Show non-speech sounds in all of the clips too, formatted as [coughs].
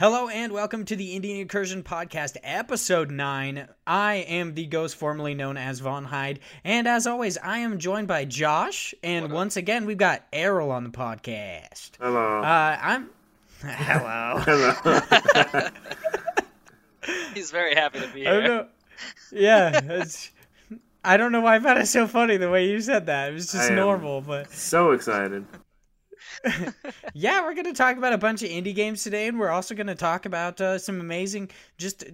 Hello and welcome to the Indian Incursion Podcast, Episode 9. I am the ghost formerly known as Von Hyde, and as always, I am joined by Josh, and once again, we've got Errol on the podcast. Hello. Uh, I'm. Hello. [laughs] Hello. [laughs] He's very happy to be I don't here. know. Yeah, it's. I don't know why I found it so funny the way you said that. It was just am normal, but so excited. [laughs] yeah, we're going to talk about a bunch of indie games today, and we're also going to talk about uh, some amazing, just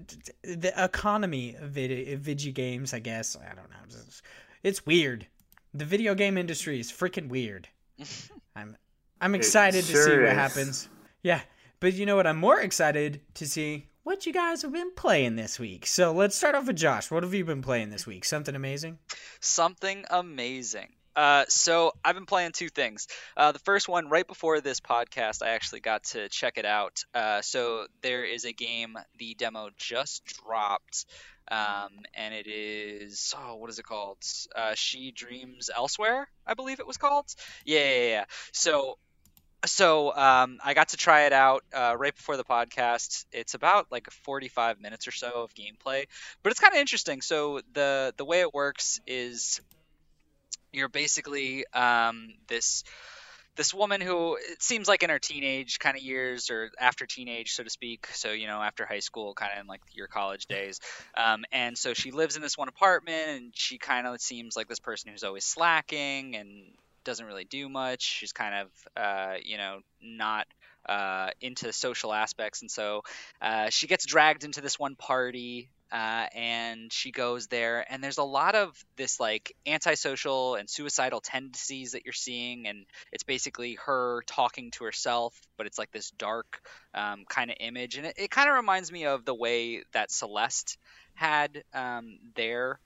the economy of vid- video games. I guess I don't know. It's, it's weird. The video game industry is freaking weird. [laughs] I'm I'm excited to see sure what is. happens. Yeah, but you know what? I'm more excited to see what you guys have been playing this week. So let's start off with Josh. What have you been playing this week? Something amazing? Something amazing. Uh, so I've been playing two things. Uh, the first one, right before this podcast, I actually got to check it out. Uh, so there is a game. The demo just dropped, um, and it is oh, what is it called? Uh, she Dreams Elsewhere, I believe it was called. Yeah, yeah, yeah. So so um, I got to try it out uh, right before the podcast. It's about like 45 minutes or so of gameplay, but it's kind of interesting. So the the way it works is you're basically um, this this woman who it seems like in her teenage kind of years or after teenage so to speak so you know after high school kind of in like your college days um, and so she lives in this one apartment and she kind of seems like this person who's always slacking and doesn't really do much she's kind of uh, you know not uh, into social aspects and so uh, she gets dragged into this one party uh, and she goes there and there's a lot of this like antisocial and suicidal tendencies that you're seeing and it's basically her talking to herself but it's like this dark um, kind of image and it, it kind of reminds me of the way that celeste had um, their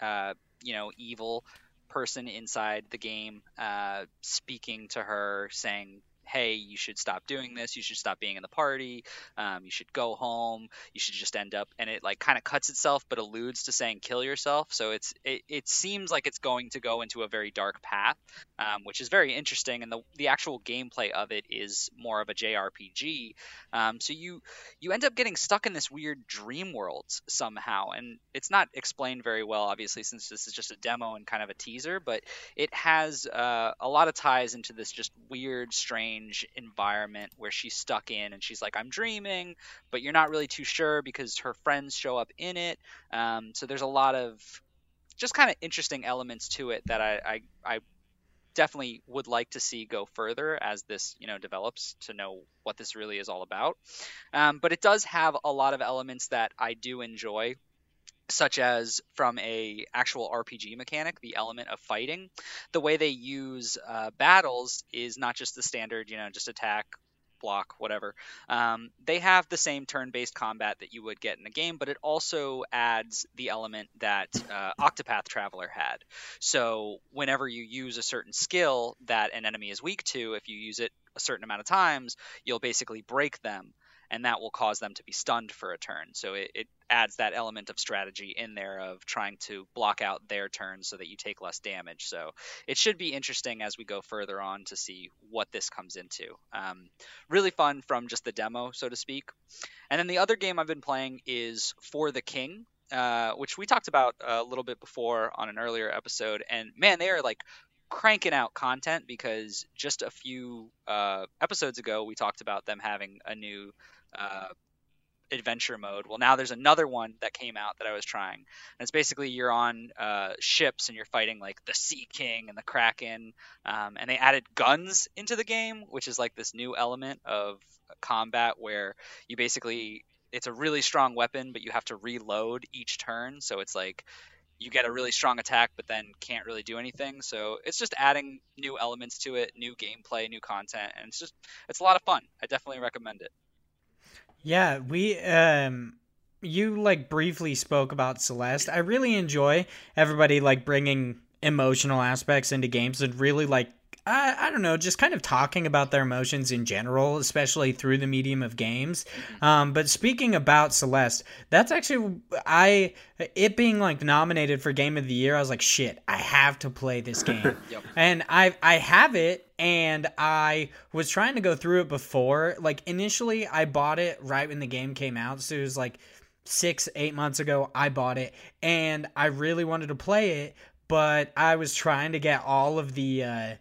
uh, you know evil person inside the game uh, speaking to her saying hey you should stop doing this you should stop being in the party um, you should go home you should just end up and it like kind of cuts itself but alludes to saying kill yourself. So it's it, it seems like it's going to go into a very dark path um, which is very interesting and the, the actual gameplay of it is more of a jrpg um, so you you end up getting stuck in this weird dream world somehow and it's not explained very well obviously since this is just a demo and kind of a teaser but it has uh, a lot of ties into this just weird strange environment where she's stuck in and she's like i'm dreaming but you're not really too sure because her friends show up in it. Um, so there's a lot of just kind of interesting elements to it that I, I i definitely would like to see go further as this you know develops to know what this really is all about. Um, but it does have a lot of elements that i do enjoy such as from a actual RPG mechanic, the element of fighting. The way they use uh, battles is not just the standard, you know, just attack, block, whatever. Um, they have the same turn-based combat that you would get in a game, but it also adds the element that uh, Octopath Traveler had. So whenever you use a certain skill that an enemy is weak to, if you use it a certain amount of times, you'll basically break them and that will cause them to be stunned for a turn. So it, it, adds that element of strategy in there of trying to block out their turn so that you take less damage. So it should be interesting as we go further on to see what this comes into. Um, really fun from just the demo, so to speak. And then the other game I've been playing is For the King. Uh, which we talked about a little bit before on an earlier episode, and man, they are like cranking out content because just a few uh, episodes ago we talked about them having a new uh, adventure mode. Well, now there's another one that came out that I was trying, and it's basically you're on uh, ships and you're fighting like the Sea King and the Kraken, um, and they added guns into the game, which is like this new element of combat where you basically it's a really strong weapon, but you have to reload each turn. So it's like you get a really strong attack, but then can't really do anything. So it's just adding new elements to it, new gameplay, new content, and it's just it's a lot of fun. I definitely recommend it. Yeah, we um you like briefly spoke about Celeste. I really enjoy everybody like bringing emotional aspects into games and really like I, I don't know, just kind of talking about their emotions in general, especially through the medium of games. Um, but speaking about Celeste, that's actually I it being like nominated for Game of the Year. I was like, shit, I have to play this game, [laughs] Yep. and I I have it, and I was trying to go through it before. Like initially, I bought it right when the game came out, so it was like six eight months ago. I bought it, and I really wanted to play it, but I was trying to get all of the. Uh,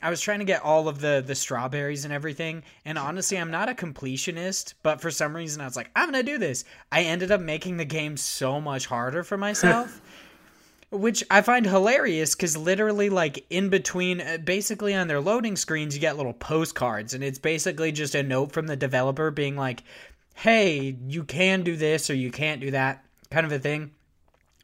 I was trying to get all of the the strawberries and everything. And honestly, I'm not a completionist, but for some reason I was like, I'm to do this. I ended up making the game so much harder for myself. Which I find hilarious cuz literally like in between uh, basically on their loading screens you get little postcards and it's basically just a note from the developer being like, "Hey, you can do this or you can't do that." kind of a thing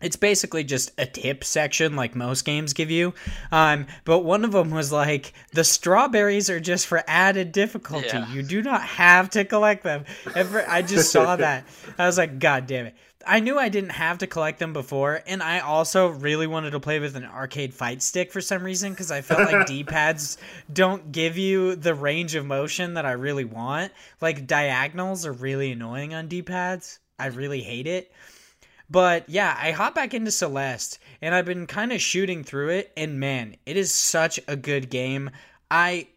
it's basically just a tip section like most games give you um, but one of them was like the strawberries are just for added difficulty Yeah. you do not have to collect them i just saw [laughs] that i was like god damn it i knew i didn't have to collect them before and i also really wanted to play with an arcade fight stick for some reason because i felt like [laughs] d-pads don't give you the range of motion that i really want. Like diagonals are really annoying on d-pads. I really hate it. But yeah, I hop back into Celeste and I've been kind of shooting through it and man, it is such a good game. I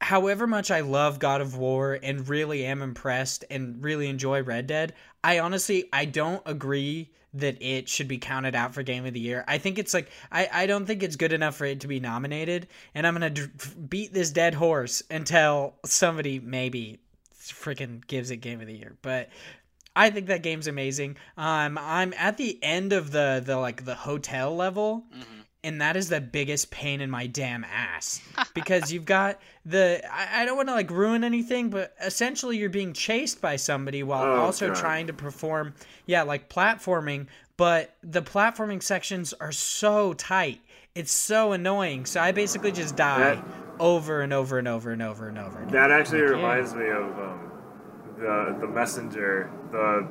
however much I love God of War and really am impressed and really enjoy Red Dead, I honestly I don't agree that it should be counted out for game of the year. I think it's like I, I don't think it's good enough for it to be nominated and I'm going to d- beat this dead horse until somebody maybe freaking gives it game of the year. But I think that game's amazing. Um, I'm at the end of the the like the hotel level, and that is the biggest pain in my damn ass [laughs] because you've got the I, I don't want to like ruin anything, but essentially you're being chased by somebody while Oh, also God. trying to perform yeah like platforming, but the platforming sections are so tight. It's so annoying. So I basically just die That- over and over and over and over and over. again. That actually Like, yeah. reminds me of um, the the messenger. The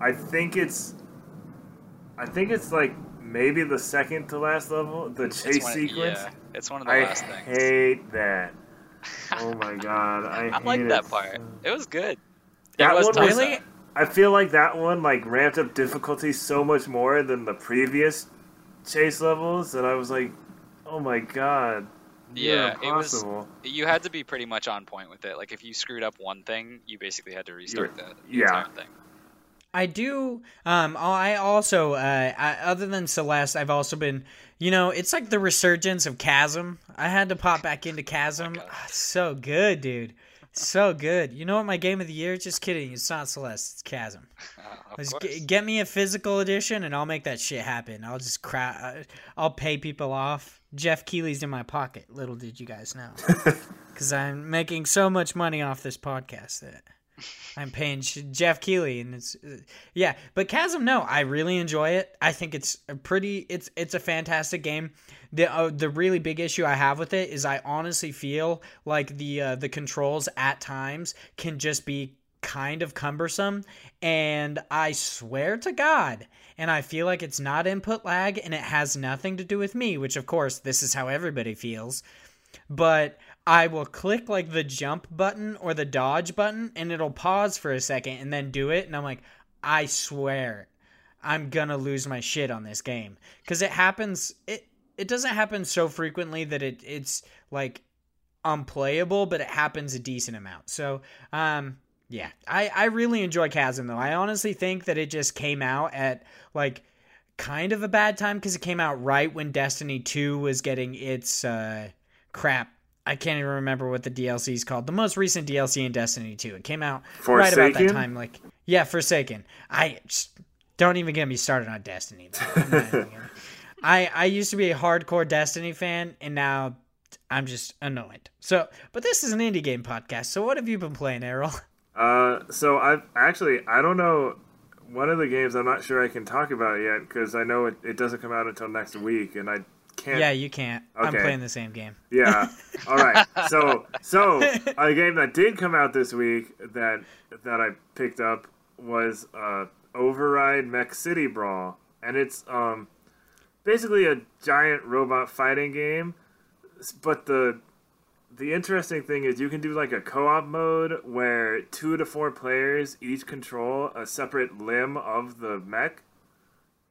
I think it's I think it's like maybe the second to last level, the It's chase one, sequence. Yeah, it's one of the I last things. hate that. [laughs] Oh my god, I, I like that part. It was good. That was one was- Really? I feel like that one like ramped up difficulty so much more than the previous chase levels that I was like, oh my god. Yeah, it was- You had to be pretty much on point with it. Like if you screwed up one thing, you basically had to restart the, the yeah. entire thing. I do. Um, I also, uh, I, other than Celeste, I've also been, you know, it's like the resurgence of Chasm. I had to pop back into [laughs] Chasm. Ah, it's so good, dude. So good. You know what? My game of the year? Just kidding. It's not Celeste. It's Chasm. Uh, Just g- get me a physical edition, and I'll make that shit happen. I'll just cry. I'll pay people off. Jeff Keighley's in my pocket. Little did you guys know, [laughs] because I'm making so much money off this podcast that I'm paying Jeff Keighley, and it's uh, yeah. But Chasm, no, I really enjoy it. I think it's a pretty. It's it's a fantastic game. The uh, the really big issue I have with it is I honestly feel like the uh, the controls at times can just be kind of cumbersome and I swear to God and I feel like it's not input lag and it has nothing to do with me which of course this is how everybody feels but I will click like the jump button or the dodge button and it'll pause for a second and then do it and I'm like I swear I'm gonna lose my shit on this game. Because it happens it it doesn't happen so frequently that it it's like unplayable but it happens a decent amount. So um yeah I I really enjoy Chasm though. I honestly think that it just came out at like kind of a bad time because it came out right when Destiny 2 was getting its uh crap I can't even remember what the DLC is called. The most recent DLC in Destiny 2. It came out right about that time. Like, yeah, Forsaken. I just, don't even get me started on Destiny. I'm not even gonna- [laughs] I I used to be a hardcore Destiny fan, and now I'm just annoyed. So, but this is an indie game podcast. So, what have you been playing, Errol? [laughs] Uh, so I've actually I don't know one of the games I'm not sure I can talk about yet because I know it, it doesn't come out until next week, and I can't. Yeah, you can't. I'm playing the same game. Yeah. [laughs] All right. So so [laughs] a game that did come out this week that that I picked up was uh, Override Mech City Brawl, and it's um basically a giant robot fighting game, but the the interesting thing is you can do like a co-op mode where two to four players each control a separate limb of the mech.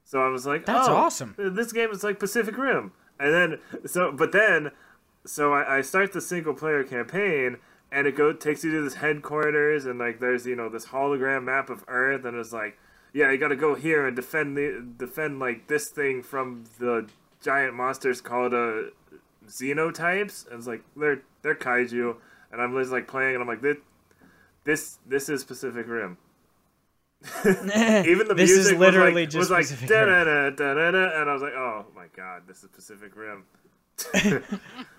So I was like, That's oh, awesome. This game is like Pacific Rim, and then so but then so I, I start the single player campaign and it go takes you to this headquarters and like there's you know this hologram map of Earth and it's like yeah you got to go here and defend the defend like this thing from the giant monsters called uh xenotypes and it's like they're they're kaiju and I'm just like playing and I'm like this this this is Pacific Rim. Even the This is music literally was like, just was like da da da da and I was like oh my god this is Pacific Rim. [laughs]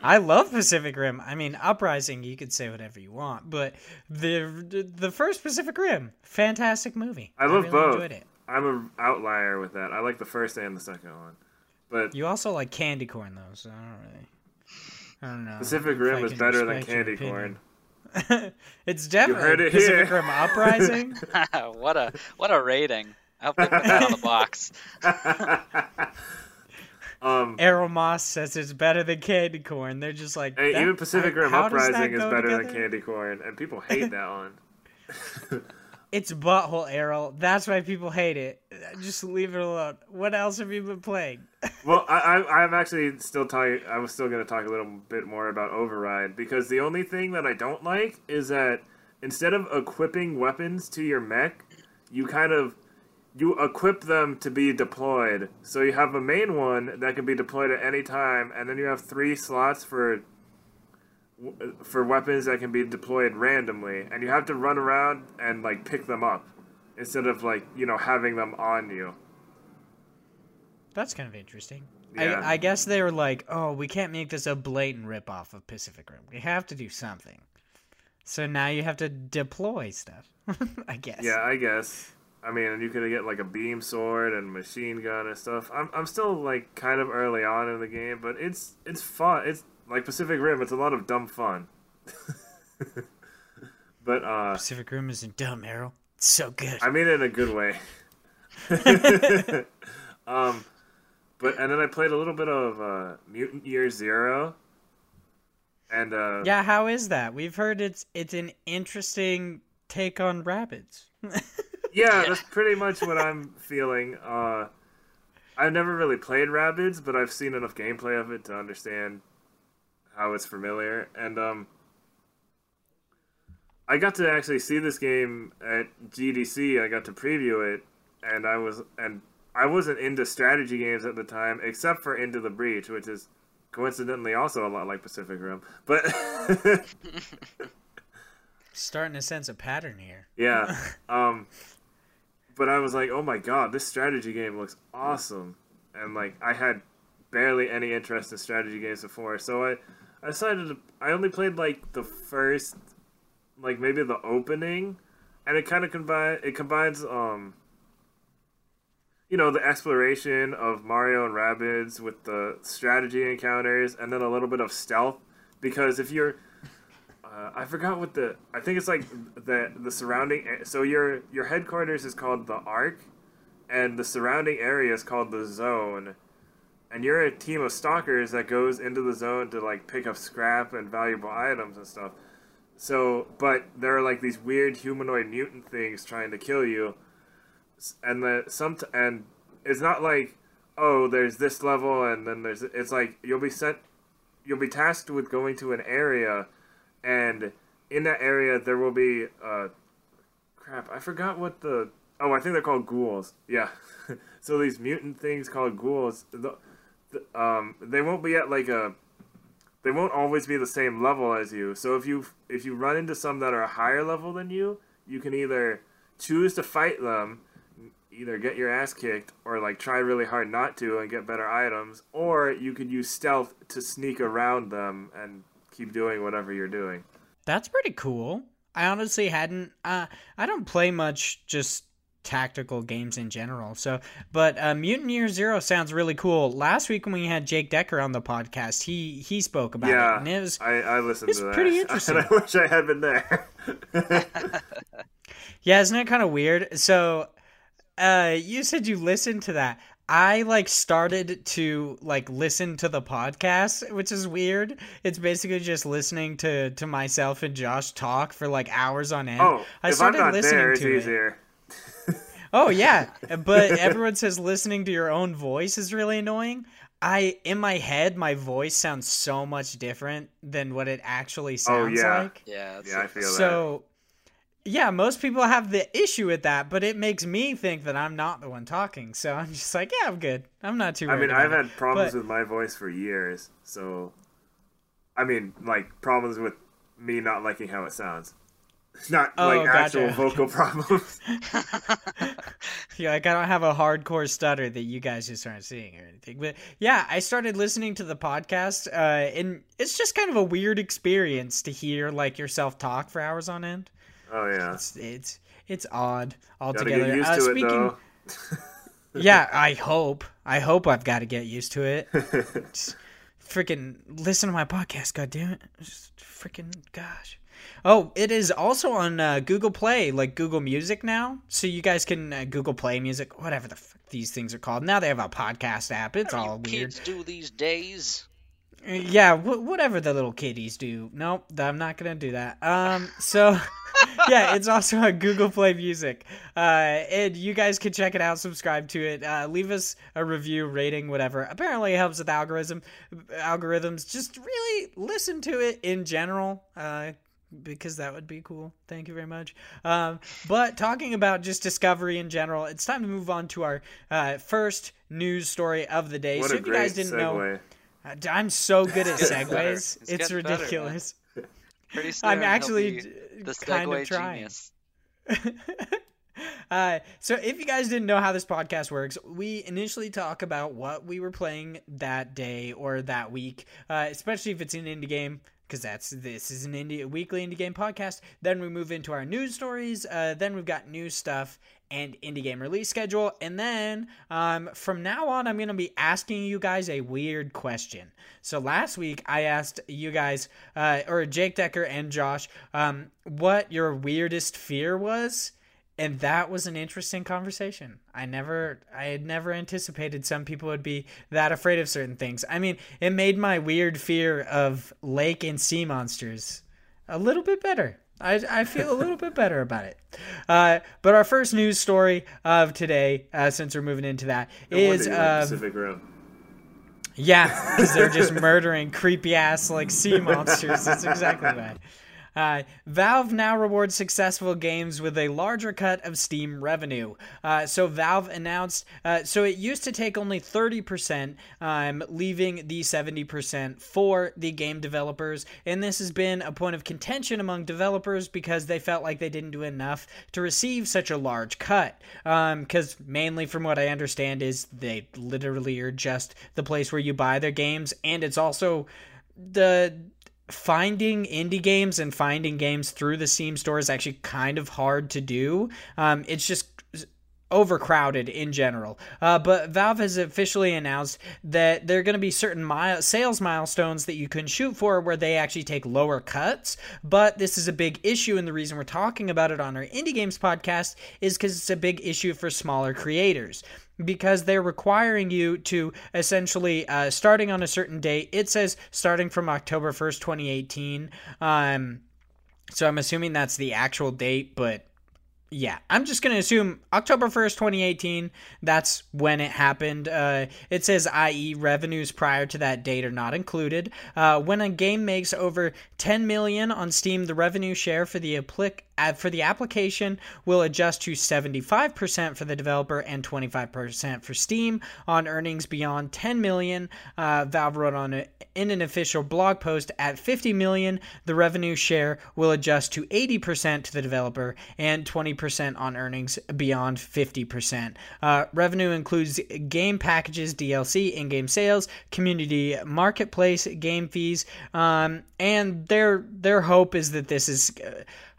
I love Pacific Rim. I mean, Uprising, you could say whatever you want, but the the first Pacific Rim, fantastic movie. I love really both. Enjoyed it. I'm an outlier with that. I like the first and the second one, but You also like candy corn though, so I don't really. I don't know. Pacific Rim I is better than candy corn. Opinion. [laughs] it's definitely heard it Pacific here. Rim Uprising. [laughs] what a what a rating. I hope they put that on the box. [laughs] Um, Errol Moss says it's better than candy corn. They're just like and that- even Pacific I- Rim how does that Uprising is go better than candy corn, and people hate that one. It's butthole Errol. That's why people hate it. Just leave it alone. What else have you been playing? [laughs] Well, I, I, I'm actually still talking. I was still going to talk a little bit more about Override because the only thing that I don't like is that instead of equipping weapons to your mech, you kind of you equip them to be deployed. So you have a main one that can be deployed at any time, and then you have three slots for for weapons that can be deployed randomly, and you have to run around and like pick them up instead of like you know having them on you. That's kind of interesting. Yeah. I, I guess they were like, oh, we can't make this a blatant ripoff of Pacific Rim. We have to do something. So now you have to deploy stuff. [laughs] I guess. Yeah, I guess. I mean, and you could get like a beam sword and machine gun and stuff. I'm I'm still like kind of early on in the game, but it's it's fun. It's like Pacific Rim. It's a lot of dumb fun. [laughs] but uh, Pacific Rim isn't dumb, Errol. It's so good. I mean it in a good way. [laughs] um, but and then I played a little bit of uh, Mutant Year Zero. And uh, yeah, how is that? We've heard it's it's an interesting take on Rabbids. [laughs] yeah, that's pretty much what I'm feeling. Uh, I've never really played Rabbids, but I've seen enough gameplay of it to understand how it's familiar. And um, I got to actually see this game at GDC. I got to preview it, and I was and I wasn't into strategy games at the time, except for Into the Breach, which is coincidentally also a lot like Pacific Rim. But [laughs] Starting to sense a pattern here. Yeah. [laughs] Um but I was like, "Oh my god, this strategy game looks awesome." And like I had barely any interest in strategy games before. So I I decided to I only played like the first like maybe the opening and it kind of combine it combines um you know the exploration of Mario and Rabbids with the strategy encounters and then a little bit of stealth because if you're uh, I forgot what the I think it's like the the surrounding so your your headquarters is called the Ark and the surrounding area is called the Zone and you're a team of stalkers that goes into the zone to like pick up scrap and valuable items and stuff. So, but there are like these weird humanoid mutant things trying to kill you, and the some and it's not like oh there's this level and then there's it's like you'll be sent you'll be tasked with going to an area, and in that area there will be uh crap I forgot what the oh I think they're called ghouls. Yeah. [laughs] So these mutant things called ghouls the, um they won't be at like a they won't always be the same level as you. So if you if you run into some that are a higher level than you, you can either choose to fight them, either get your ass kicked or like try really hard not to and get better items, or you could use stealth to sneak around them and keep doing whatever you're doing. That's pretty cool. I honestly hadn't. Uh, I don't play much just tactical games in general. So, but uh, Mutant Year Zero sounds really cool. Last week when we had Jake Decker on the podcast, he he spoke about yeah, it, and it was I, I listened it's to that. [laughs] pretty interesting. I wish I had been there. [laughs] [laughs] yeah, isn't it kind of weird? So, uh, you said you listened to that. I like started to like listen to the podcast, which is weird. It's basically just listening to to myself and Josh talk for like hours on end. oh, I if I'm started not listening there, it's to it. Easier. Oh yeah, [laughs] but everyone says listening to your own voice is really annoying. I in my head, my voice sounds so much different than what it actually oh, sounds yeah. like. Yeah, it's Yeah, I feel that. So, yeah, most people have the issue with that, but it makes me think that I'm not the one talking. So I'm just like, yeah, I'm good. I'm not too. I Worried mean, I've about had problems But- with my voice for years, so I mean, like problems with me not liking how it sounds. It's not Oh, like actual vocal problems. [laughs] [laughs] Yeah, like I don't have a hardcore stutter that you guys just aren't seeing or anything. But yeah, I started listening to the podcast, uh, and it's just kind of a weird experience to hear like yourself talk for hours on end. oh yeah, It's it's it's odd altogether. get used uh, to speaking, [laughs] yeah, I hope. I hope I've got to get used to it. Just freaking listen to my podcast, god damn it. Just freaking gosh. Oh, it is also on uh, Google Play, like Google Music now. So you guys can uh, Google Play Music, whatever the fuck these things are called. Now they have a podcast app. It's all weird. kids do these days. Yeah, wh- whatever the little kiddies do. Nope, I'm not gonna do that. Um, so [laughs] yeah, it's also on Google Play Music, uh, and you guys can check it out, subscribe to it, uh, leave us a review, rating, whatever. Apparently, it helps with algorithm algorithms. Just really listen to it in general. Uh, because that would be cool. Thank you very much. Um, but talking about just discovery in general, it's time to move on to our uh, first news story of the day. What so a if you guys great didn't know, segue. uh, I'm so [laughs] good at It's getting better. segues. It's It's, getting better, ridiculous. [laughs] Pretty soon, I'm actually the kind of Segway trying. [laughs] uh, so if you guys didn't know how this podcast works, we initially talk about what we were playing that day or that week, uh, especially if it's an indie game. Because that's this is an indie weekly indie game podcast. Then we move into our news stories. Uh, then we've got new stuff and indie game release schedule. And then um, from now on, I'm going to be asking you guys a weird question. So last week, I asked you guys, uh, or Jake Decker and Josh, um, what your weirdest fear was. And that was an interesting conversation. I never, I had never anticipated some people would be that afraid of certain things. I mean, it made my weird fear of lake and sea monsters a little bit better. I, I feel a [laughs] little bit better about it. Uh, but our first news story of today, uh, since we're moving into that, No is uh, Pacific Rim. yeah, because they're just [laughs] murdering creepy ass like sea monsters. That's exactly right. Uh, Valve now rewards successful games with a larger cut of Steam revenue. Uh, so Valve announced, uh, so it used to take only 30%, um, leaving the 70% for the game developers. And this has been a point of contention among developers because they felt like they didn't do enough to receive such a large cut. Because mainly, from what I understand, is they literally are just the place where you buy their games, and it's also the finding indie games and finding games through the Steam store is actually kind of hard to do. Um, it's just overcrowded in general. Uh, but Valve has officially announced that there are going to be certain sales milestones that you can shoot for where they actually take lower cuts. But this is a big issue, and the reason we're talking about it on our Indie Games podcast is because it's a big issue for smaller creators because they're requiring you to essentially uh, starting on a certain date. It says starting from October 1st, 2018. Um, so I'm assuming that's the actual date, but yeah, I'm just going to assume October 1st, 2018. That's when it happened. Uh, it says, i.e., revenues prior to that date are not included. Uh, when a game makes over 10 million on Steam, the revenue share for the applic- for the application will adjust to 75% for the developer and 25% for Steam on earnings beyond 10 million. Uh, Valve wrote on it in an official blog post at 50 million, the revenue share will adjust to 80% to the developer and 20% on earnings beyond 50%. Uh, revenue includes game packages, DLC, in-game sales, community marketplace, game fees, um, and their their hope is that this is.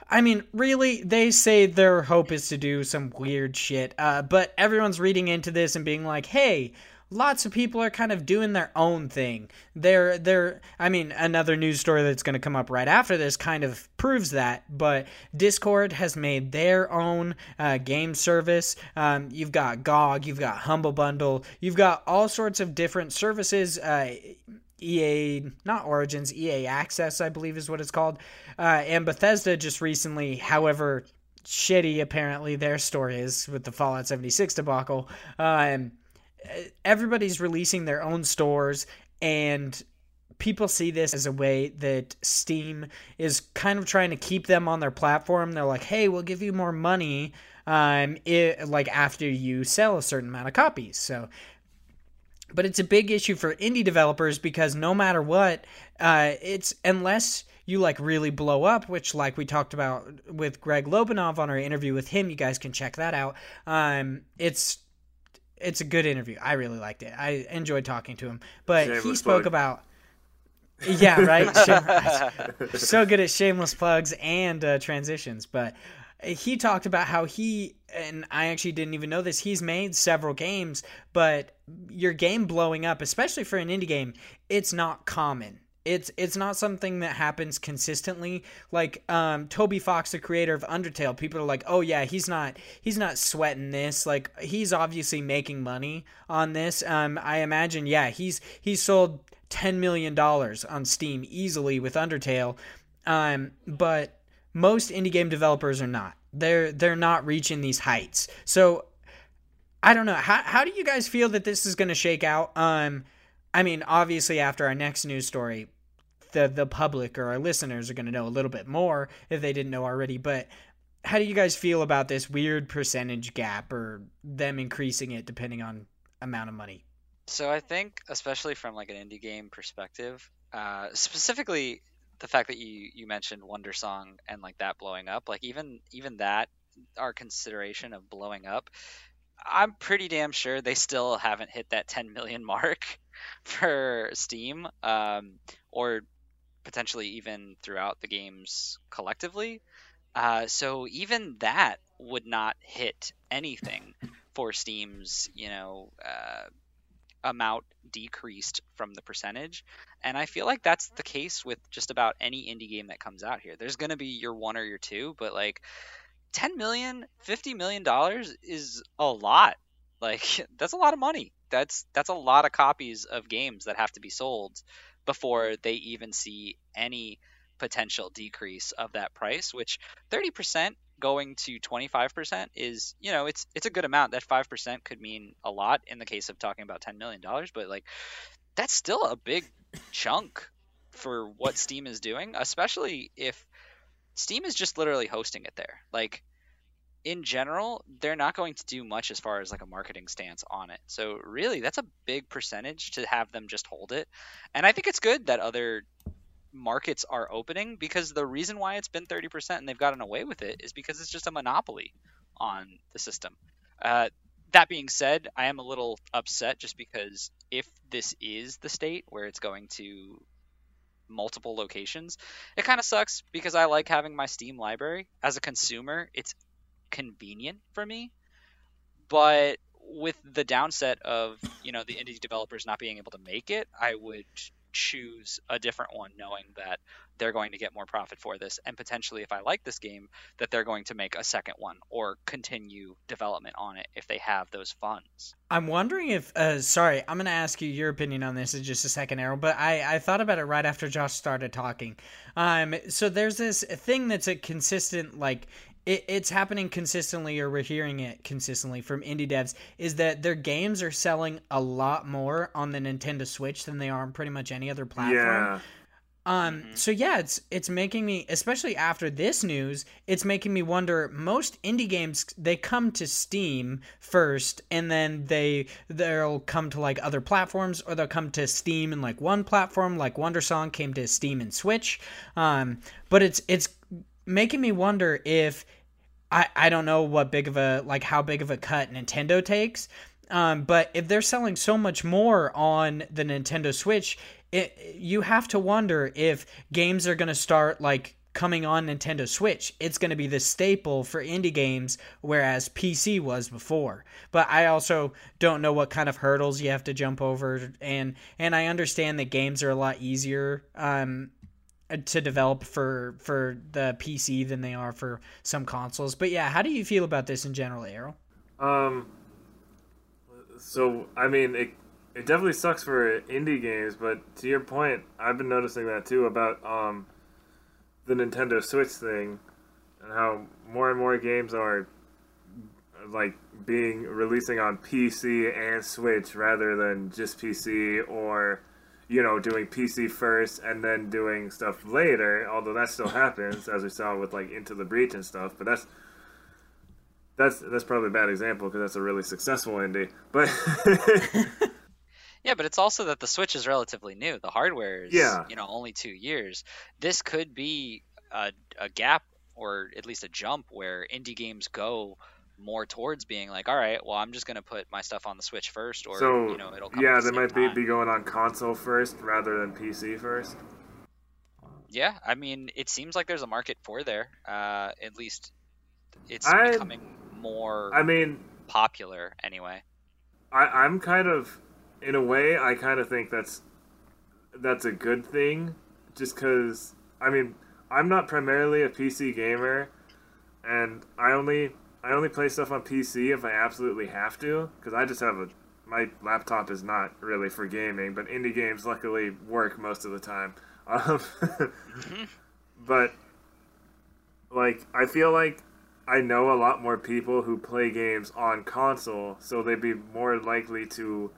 I mean, really, they say their hope is to do some weird shit, uh, but everyone's reading into this and being like, hey, lots of people are kind of doing their own thing. They're they're I mean another news story that's going to come up right after this kind of proves that. But Discord has made their own uh, game service. Um, you've got GOG, you've got Humble Bundle, you've got all sorts of different services. Uh, EA, not Origins, EA Access, I believe is what it's called. Uh, and Bethesda just recently, however shitty apparently their story is with the Fallout 76 debacle, um, everybody's releasing their own stores and people see this as a way that Steam is kind of trying to keep them on their platform. They're like, "Hey, we'll give you more money um it, like after you sell a certain amount of copies." So but it's a big issue for indie developers because no matter what, uh, it's unless you like really blow up, which like we talked about with Greg Lobanov on our interview with him, you guys can check that out. Um, it's it's a good interview. I really liked it. I enjoyed talking to him. But shameless he spoke plug. about yeah, right. [laughs] so good at shameless plugs and uh, transitions. But he talked about how he and I actually didn't even know this. He's made several games, but your game blowing up, especially for an indie game, it's not common. It's it's not something that happens consistently. Like um toby fox the creator of undertale people are like oh yeah he's not he's not sweating this. Like he's obviously making money on this. Um i imagine yeah he's he's sold 10 million dollars on steam easily with undertale. Um but most indie game developers are not they're they're not reaching these heights so i don't know how, how do you guys feel that this is going to shake out um I mean, obviously, after our next news story, the the public or our listeners are going to know a little bit more if they didn't know already. But how do you guys feel about this weird percentage gap or them increasing it depending on amount of money? So I think, especially from like an indie game perspective, uh, specifically the fact that you you mentioned Wandersong and like that blowing up, like even even that our consideration of blowing up, I'm pretty damn sure they still haven't hit that 10 million mark [laughs] for Steam, um, or potentially even throughout the games collectively. Uh, so even that would not hit anything for Steam's, you know, uh, amount decreased from the percentage. And I feel like that's the case with just about any indie game that comes out here. There's going to be your one or your two, but like 10 million, 50 million dollars is a lot. Like [laughs] that's a lot of money. That's that's a lot of copies of games that have to be sold before they even see any potential decrease of that price, which 30% going to 25% is, you know, it's it's a good amount. That 5% could mean a lot in the case of talking about 10 million dollars, but like that's still a big chunk for what Steam is doing, especially if Steam is just literally hosting it there. Like in general, they're not going to do much as far as like a marketing stance on it. So really, that's a big percentage to have them just hold it. And I think it's good that other markets are opening because the reason why it's been 30% and they've gotten away with it is because it's just a monopoly on the system. Uh, that being said, I am a little upset just because if this is the state where it's going to multiple locations, it kind of sucks because I like having my Steam library. As a consumer, it's convenient for me. But with the downset of you know the indie developers not being able to make it, I would choose a different one, knowing that they're going to get more profit for this, and potentially, if I like this game, that they're going to make a second one or continue development on it if they have those funds. I'm wondering if, uh, sorry, I'm going to ask you your opinion on this in just a second, Errol, but I, I thought about it right after Josh started talking. Um, so there's this thing that's a consistent, like, it, it's happening consistently or we're hearing it consistently from indie devs is that their games are selling a lot more on the Nintendo Switch than they are on pretty much any other platform. Yeah. Um, mm-hmm. so yeah, it's it's making me, especially after this news, it's making me wonder. Most indie games they come to Steam first, and then they they'll come to like other platforms, or they'll come to Steam and like one platform, like Wandersong came to Steam and Switch. Um, but it's it's making me wonder if I, I don't know what big of a like how big of a cut Nintendo takes. Um, but if they're selling so much more on the Nintendo Switch, it, you have to wonder if games are going to start like coming on Nintendo Switch. It's going to be the staple for indie games, whereas PC was before. But I also don't know what kind of hurdles you have to jump over, and and I understand that games are a lot easier um, to develop for for the PC than they are for some consoles. But yeah, how do you feel about this in general, Errol? Um. So I mean, it it definitely sucks for indie games, but to your point, I've been noticing that too about um the Nintendo Switch thing and how more and more games are like being releasing on PC and Switch rather than just PC or you know doing PC first and then doing stuff later. Although that still happens, as we saw with like Into the Breach and stuff. But that's that's that's probably a bad example because that's a really successful indie. But [laughs] Yeah, but it's also that the Switch is relatively new. The hardware is, Yeah. you know, only two years. This could be a, a gap or at least a jump where indie games go more towards being like, all right, well, I'm just going to put my stuff on the Switch first, or so you know, it'll come. yeah, the they might be, time. be going on console first rather than PC first. Yeah, I mean, it seems like there's a market for there. Uh, at least it's I- becoming more I mean, popular anyway. I, I'm kind of, in a way, I kind of think that's that's a good thing, just because I mean, I'm not primarily a PC gamer, and I only I only play stuff on PC if I absolutely have to, because I just have a my laptop is not really for gaming, but indie games luckily work most of the time. [laughs] Um, but like, I feel like I know a lot more people who play games on console, so they'd be more likely to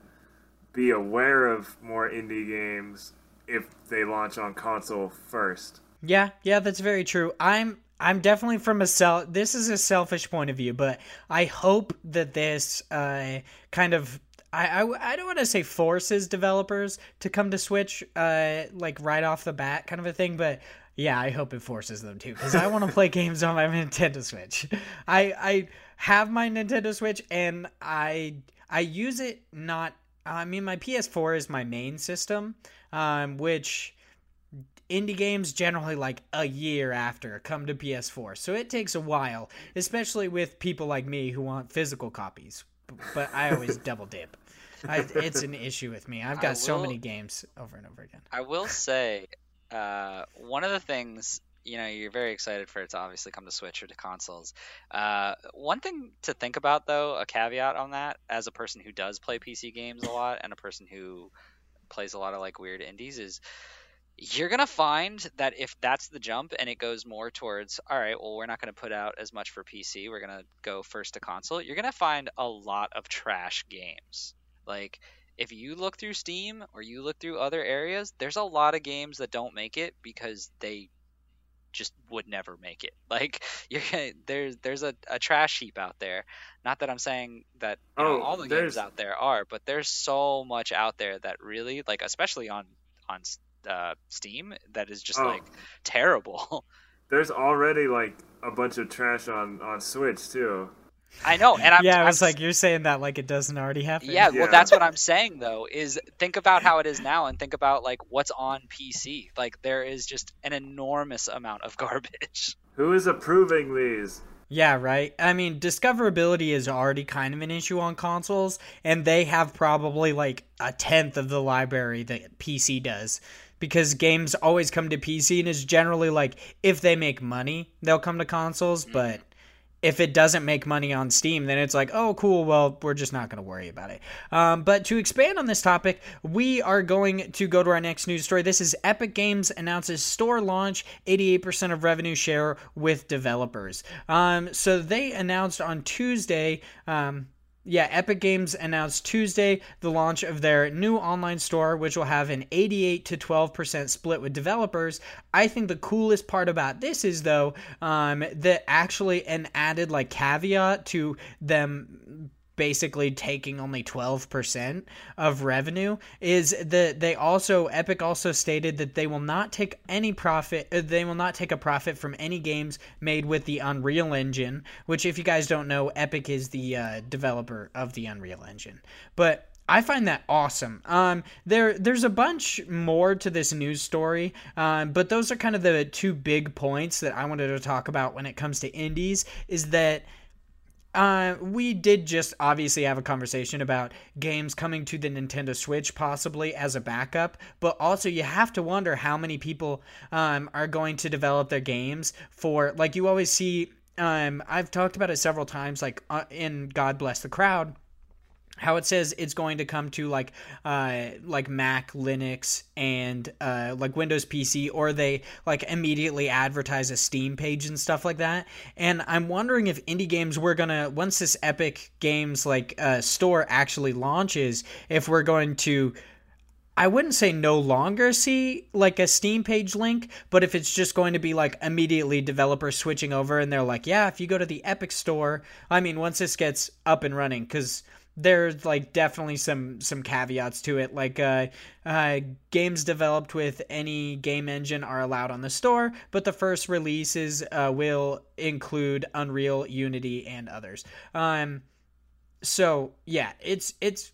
be aware of more indie games if they launch on console first. Yeah, yeah, that's very true. I'm I'm definitely from a sel this is a selfish point of view, but I hope that this uh kind of I, I, I don't want to say forces developers to come to Switch uh like right off the bat kind of a thing, but yeah, I hope it forces them to because I want to play [laughs] games on my Nintendo Switch. I I have my Nintendo Switch and I I use it not I mean my PS4 is my main system, um which indie games generally like a year after come to PS4. So it takes a while, especially with people like me who want physical copies. But I always [laughs] double dip. I, it's an issue with me. I've I got so many games over and over again. I will say, uh, one of the things you know you're very excited for it to obviously come to Switch or to consoles. Uh, one thing to think about though, a caveat on that, as a person who does play PC games a lot and a person who plays a lot of like weird indies, is you're gonna find that if that's the jump and it goes more towards all right well we're not gonna put out as much for pc we're gonna go first to console you're gonna find a lot of trash games. Like if you look through steam or you look through other areas there's a lot of games that don't make it because they just would never make it. [laughs] Like you're gonna, there's there's a, a trash heap out there. Not that i'm saying that you know, Oh, all the there's- games out there are but there's so much out there that really like especially on on uh, steam that is just Oh. like terrible [laughs] There's already like a bunch of trash on on Switch too. i know and i'm [laughs] yeah, I I'm was like, you're saying that like it doesn't already happen. Yeah, Yeah. well, that's what I'm saying though. Is think about how it is now, and think about like what's on PC. Like there is just an enormous amount of [laughs] garbage. Who is approving these? Yeah, right. I mean, discoverability is already kind of an issue on consoles, and they have probably like a tenth of the library that PC does. Because games always come to PC, and it's generally like if they make money, they'll come to consoles, but if it doesn't make money on Steam, then it's like, oh, cool, well, we're just not going to worry about it. Um, but to expand on this topic, we are going to go to our next news story. This is Epic Games announces store launch, 88% of revenue share with developers. Um, so they announced on Tuesday. Um, yeah, Epic Games announced Tuesday the launch of their new online store, which will have an 88 to 12% split with developers. I think the coolest part about this is, though, um, that actually an added like caveat to them basically taking only 12% of revenue is that they also Epic also stated that they will not take any profit uh, they will not take a profit from any games made with the Unreal Engine which if you guys don't know Epic is the uh, developer of the Unreal Engine but I find that awesome. Um, there, there's a bunch more to this news story, um, but those are kind of the two big points that I wanted to talk about when it comes to indies. Is that uh, we did just obviously have a conversation about games coming to the Nintendo Switch possibly as a backup, but also you have to wonder how many people um, are going to develop their games for, like, you always see. Um, I've talked about it several times, like uh, in God Bless the Crowd how it says it's going to come to like uh like Mac, Linux, and uh like Windows PC, or they like immediately advertise a Steam page and stuff like that. And I'm wondering if indie games we're gonna once this Epic Games like uh store actually launches, if we're going to I wouldn't say no longer see like a Steam page link, but if it's just going to be like immediately developers switching over and they're like, yeah, if you go to the Epic store, I mean, once this gets up and running, because there's like definitely some some caveats to it. Like uh, uh, games developed with any game engine are allowed on the store but the first releases uh, will include unreal unity and others. Um so yeah it's it's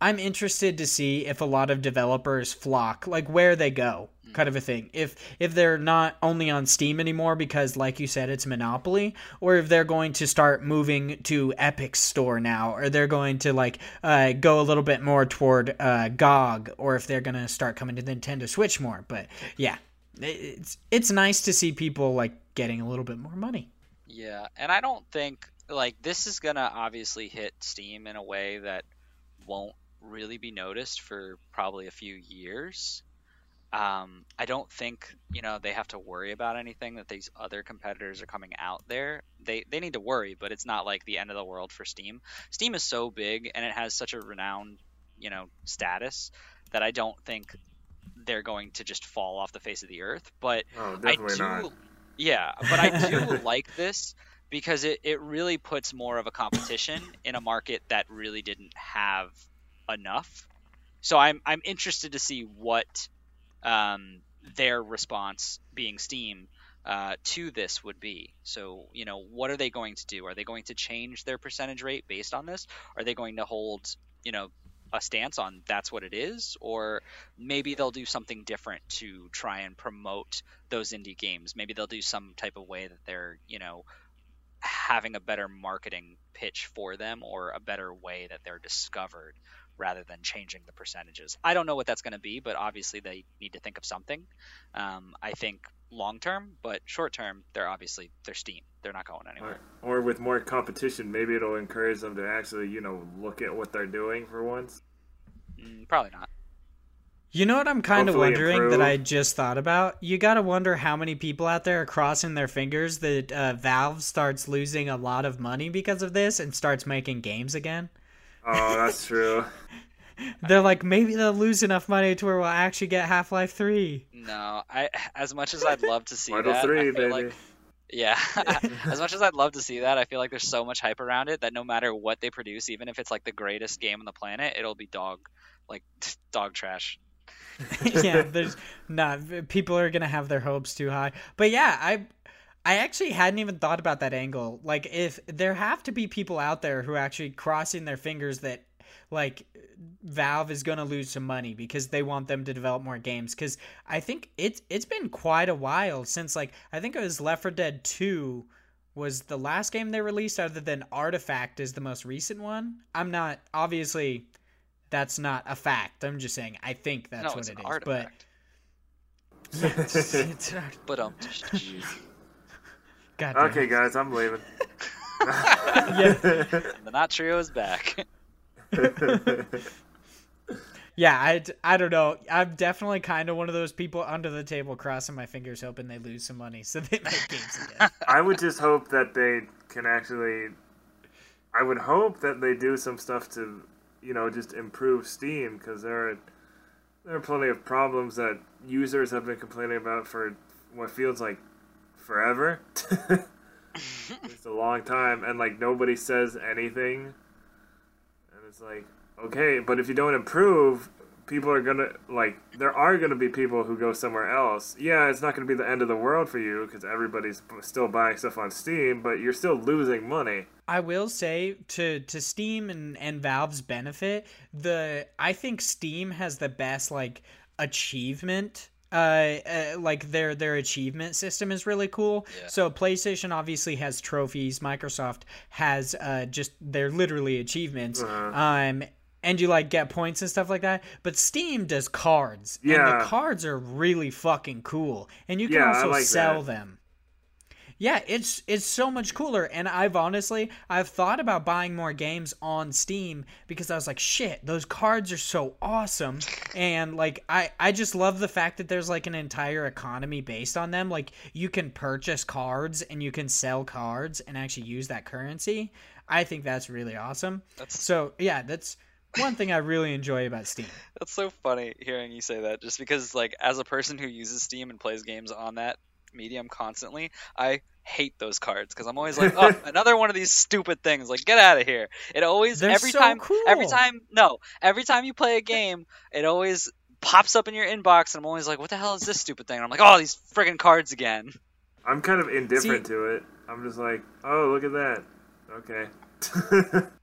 i'm interested to see if a lot of developers flock like where they go kind of a thing. If if they're not only on steam anymore because like you said it's monopoly or if they're going to start moving to epic store now or they're going to like uh, go a little bit more toward uh, gog or if they're going to start coming to nintendo switch more. But yeah it's it's nice to see people like getting a little bit more money. Yeah, and I don't think like this is gonna obviously hit Steam in a way that won't really be noticed for probably a few years. Um, I don't think you know they have to worry about anything that these other competitors are coming out there. They they need to worry, but it's not like the end of the world for Steam. Steam is so big and it has such a renowned you know status that I don't think they're going to just fall off the face of the earth. But Oh, I do, not. yeah, but I do [laughs] like this because it, it really puts more of a competition in a market that really didn't have enough. So I'm I'm interested to see what um, their response, being Steam, uh, to this would be. So you know, what are they going to do? Are they going to change their percentage rate based on this? Are they going to hold you know a stance on that's what it is, or maybe they'll do something different to try and promote those indie games. Maybe they'll do some type of way that they're you know having a better marketing pitch for them or a better way that they're discovered rather than changing the percentages. I don't know what that's going to be, but obviously they need to think of something. Um, I think long term, but short term, they're obviously they're Steam. They're not going anywhere. Or, or with more competition, maybe it'll encourage them to actually, you know, look at what they're doing for once. Mm, probably not. You know what I'm kind of wondering improve. that I just thought about? You got to wonder how many people out there are crossing their fingers that uh, Valve starts losing a lot of money because of this and starts making games again. Oh, that's true. [laughs] They're like, maybe they'll lose enough money to where we'll actually get Half Life 3. No, I as much as I'd love to see Portal that, 3, I feel baby. like yeah, [laughs] [laughs] as much as I'd love to see that, I feel like there's so much hype around it that no matter what they produce, even if it's like the greatest game on the planet, it'll be dog like dog trash. yeah, there's not people are gonna have their hopes too high. But yeah, I I actually hadn't even thought about that angle. Like if there have to be people out there who are actually crossing their fingers that like Valve is gonna lose some money because they want them to develop more games. Because I think it's it's been quite a while since like I think it was Left 4 Dead 2 was the last game they released other than Artifact is the most recent one. I'm not obviously that's not a fact. I'm just saying I think that's no, what it's it [laughs] [laughs] an is. artifact. But it's, it's not- But um, God damn Okay, it. guys, I'm leaving. [laughs] Yeah, the Not Trio is back. [laughs] yeah. I, I don't know. I'm definitely kind of one of those people under the table crossing my fingers, hoping they lose some money so they make games again. [laughs] I would just hope that they can actually. I would hope that they do some stuff to, you know, just improve Steam because there are there are plenty of problems that users have been complaining about for what feels like forever. [laughs] it's a long time, and like nobody says anything, and it's like okay, but if you don't improve, people are gonna like there are gonna be people who go somewhere else. Yeah, it's not gonna be the end of the world for you because everybody's still buying stuff on Steam, but you're still losing money. I will say to to Steam and and Valve's benefit, the I think Steam has the best like achievement uh, uh like their their achievement system is really cool. So PlayStation obviously has trophies, Microsoft has uh just they're literally achievements. Um and you like get points and stuff like that. But Steam does cards. And Yeah. the cards are really fucking cool. And you can Yeah, also like sell that. them. Yeah, it's it's so much cooler and I've honestly I've thought about buying more games on Steam because I was like shit, those cards are so awesome and like I I just love the fact that there's like an entire economy based on them. Like you can purchase cards and you can sell cards and actually use that currency. I think that's really awesome. That's- So, yeah, that's one thing I really enjoy about Steam. [laughs] That's so funny hearing you say that. Just because, like, as a person who uses Steam and plays games on that medium constantly, I hate those cards because I'm always like, oh, [laughs] another one of these stupid things. Like, get out of here. It always They're every so time, every time, no, every time you play a game, it always pops up in your inbox, and I'm always like, what the hell is this stupid thing? And I'm like, oh, these friggin' cards again. I'm kind of indifferent See- to it. I'm just like, oh, look at that. Okay. [laughs]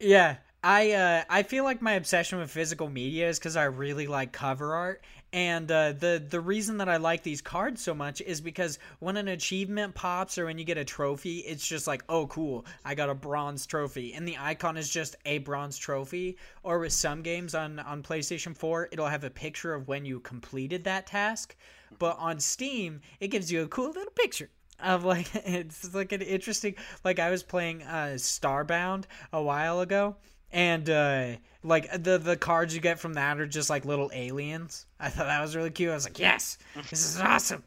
Yeah, I uh, I feel like my obsession with physical media is because I really like cover art, and uh, the the reason that I like these cards so much is because when an achievement pops or when you get a trophy, it's just like, oh, cool, I got a bronze trophy, and the icon is just a bronze trophy. Or with some games on on PlayStation Four, it'll have a picture of when you completed that task, but on Steam, it gives you a cool little picture of like [laughs] it's like an interesting like I was playing uh Starbound a while ago and uh like the the cards you get from that are just like little aliens. I thought that was really cute. I was like, "Yes. This is awesome."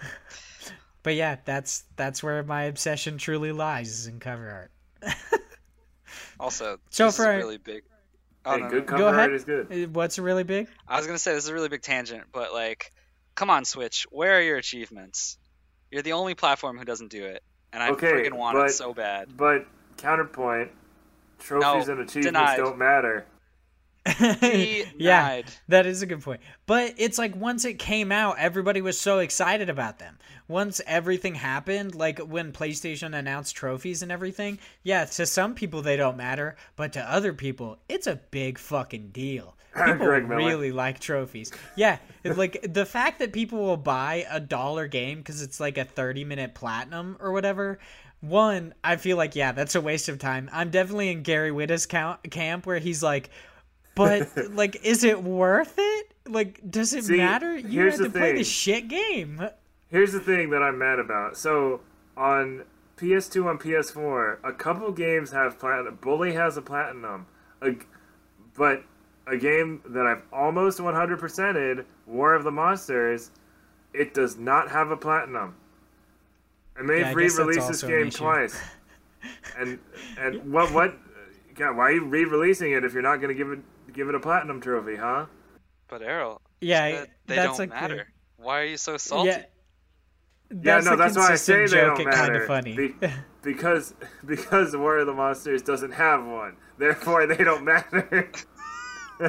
[laughs] but yeah, that's that's where my obsession truly lies is in cover art. [laughs] Also, So this for is really big. Oh, hey, no, good no. cover Go ahead. art is good. Uh, What's really big? I was gonna say this is a really big tangent, but like, come on, Switch, where are your achievements? You're the only platform who doesn't do it, and I Okay, freaking want but- it so bad. But counterpoint, trophies No, and achievements denied. don't matter. [laughs] yeah, that is a good point. But it's like once it came out, everybody was so excited about them. Once everything happened, like when PlayStation announced trophies and everything, yeah, to some people they don't matter, but to other people, it's a big fucking deal. [laughs] People really like trophies. Yeah, it- like the fact that people will buy a dollar game because it's like a 30 minute platinum or whatever. One, I feel like, yeah, that's a waste of time. I'm definitely in Gary Whitta's count, camp where he's like, but [laughs] like, is it worth it? Like, does it See, matter? You had to play the shit game. Here's the thing that I'm mad about. So on PS2 and PS4, a couple games have platinum. Bully has a platinum, a, but a game that I've almost 100%ed, War of the Monsters, it does not have a platinum. And they've Yeah, I guess re-released this also an game twice. [laughs] and and what what? God, why are you re-releasing it if you're not going to give it give it a platinum trophy, huh? But Errol, Yeah, that- they that's don't like the- matter. Why are you so salty? Yeah, Yeah, no, that's why I say consistent they joke don't and matter. kind of funny. Be- [laughs] because because War of the Monsters doesn't have one, therefore they don't matter. [laughs] Oh,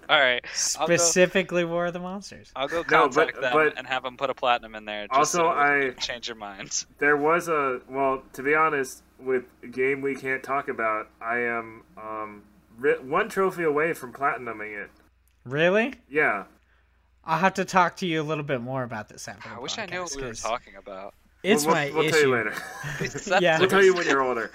[laughs] all right. I'll go, Specifically, War of the Monsters. I'll go No, but- contact them but- and have them put a platinum in there. Just Also, so I- change your mind. [laughs] there was a well, to be honest, with a game we can't talk about, I am um ri- one trophy away from platinuming it. Really? Yeah, I'll have to talk to you a little bit more about this after. I the wish I knew what podcast, we were 'cause talking about. It's we'll, my we'll, we'll issue. tell you later. [laughs] Yeah. we'll tell you when you're older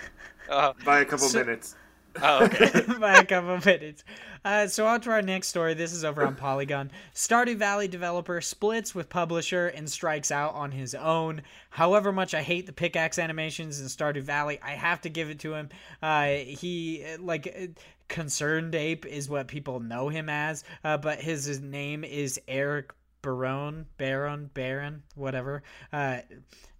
Uh, by a couple So- minutes. Oh, okay. [laughs] by a couple minutes. Uh, so on to our next story. This is over on Polygon. Stardew Valley developer splits with publisher and strikes out on his own. However much I hate the pickaxe animations in Stardew Valley, I have to give it to him. Uh, he like. ConcernedApe is what people know him as, uh, but his, his name is Eric Barone, Baron, Baron, whatever. Uh,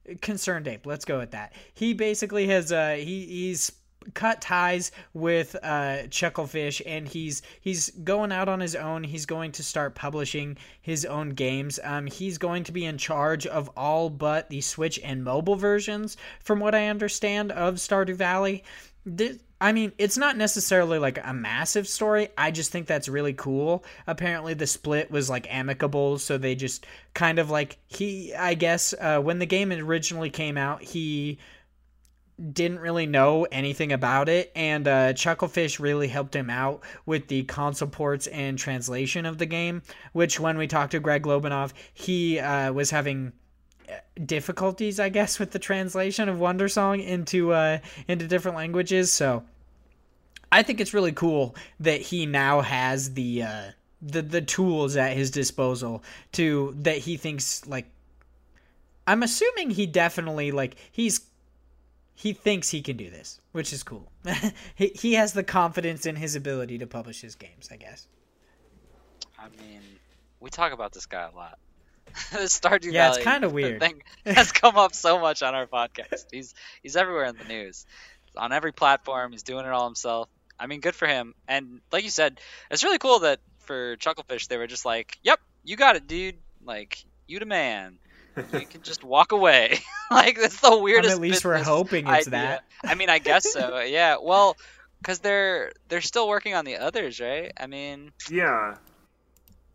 ConcernedApe let's go with that he basically has uh he he's cut ties with uh chucklefish and he's he's going out on his own he's going to start publishing his own games um he's going to be in charge of all but the switch and mobile versions from what i understand of stardew valley This, I mean, it's not necessarily like a massive story. I just think that's really cool. Apparently, the split was like amicable, so they just kind of like he. I guess uh, when the game originally came out, he didn't really know anything about it, and uh, Chucklefish really helped him out with the console ports and translation of the game. Which, when we talked to Greg Lobanov, he uh, was having uh, difficulties, I guess, with the translation of Wandersong into uh, into different languages. So, I think it's really cool that he now has the uh, the the tools at his disposal to that he thinks like. I'm assuming he definitely like he's he thinks he can do this, which is cool. [laughs] he he has the confidence in his ability to publish his games, I guess. I mean, we talk about this guy a lot. [laughs] Stardew Yeah, Valley it's kinda [laughs] weird. thing has come up so much on our podcast. He's he's everywhere in the news, on every platform. He's doing it all himself. I mean, good for him. And like you said, it's really cool that for Chucklefish they were just like, "Yep, you got it, dude. Like, you the man. You can just walk away." [laughs] like that's the weirdest. at least we're hoping it's idea. that. I mean, I guess so. [laughs] Yeah. Well, because they're they're still working on the others, right? I mean, Yeah,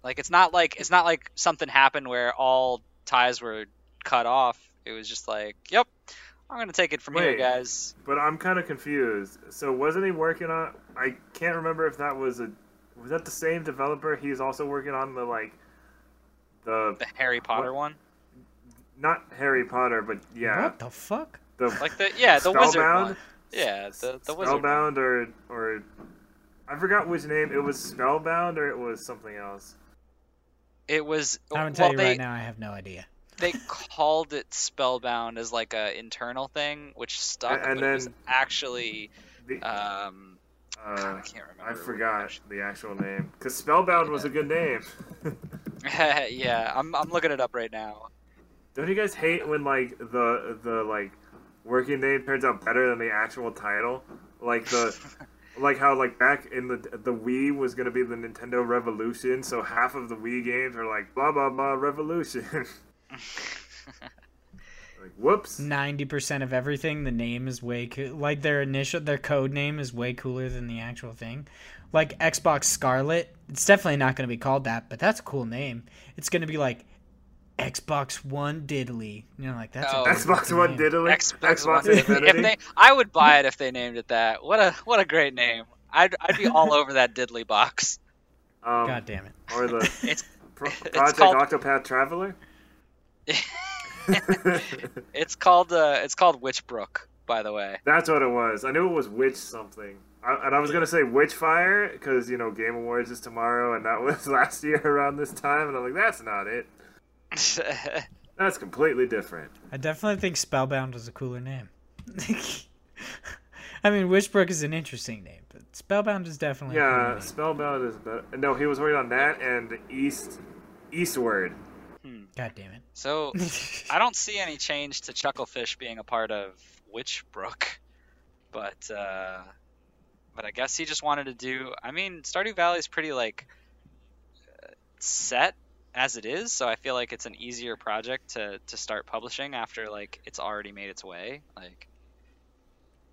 like it's not like it's not like something happened where all ties were cut off. It was just like, yep, I'm gonna take it from here, guys. but I'm kind of confused. So wasn't he working on? I can't remember if that was a. Was that the same developer? He's also working on the like, the The Harry Potter What? one, not Harry Potter, but yeah, What the fuck? the like the yeah, the wizard Spellbound? one. Yeah, the the wizard. one. Spellbound or or I forgot which name. It was Spellbound or it was something else. It was I'm gonna well, tell you they right now, I have no idea. they called it Spellbound as like a internal thing, which stuck, And but it was actually The, um. uh, God, I can't remember. I forgot the actual name because Spellbound was a good name. [laughs] yeah, I'm I'm looking it up right now. Don't you guys hate when like the the like working name turns out better than the actual title? Like the [laughs] like how like back in the the Wii was gonna be the Nintendo Revolution, so half of the Wii games are like blah blah blah Revolution. [laughs] like whoops. Ninety percent of everything, the name is way cool. Like their initial, their code name is way cooler than the actual thing. Like Xbox Scarlet, it's definitely not going to be called that, but that's a cool name. It's going to be like Xbox One Diddly. You know, like that's Oh. a Xbox One name. Diddly. Xbox, Xbox One. If they, I would buy it if they named it that. What a what a great name. I'd I'd be all over that diddly box. um, God damn it! or the [laughs] It's Pro- it's Project called- Octopath Traveler. [laughs] it's called uh it's called Witchbrook, by the way. That's what it was. I knew it was Witch something. I, and I was gonna say Witchfire because you know Game Awards is tomorrow, and that was [laughs] last year around this time, and I'm like, that's not it. [laughs] That's completely different. I definitely think Spellbound was a cooler name. [laughs] I mean, Witchbrook is an interesting name, but Spellbound is definitely a cooler Yeah, name. Spellbound is better. No, he was working on that and East Eastward. God damn it! so [laughs] I don't see any change to Chucklefish being a part of Witchbrook, but uh, but I guess he just wanted to do. I mean, Stardew Valley is pretty like uh, set as it is, so I feel like it's an easier project to to start publishing after like it's already made its way. Like,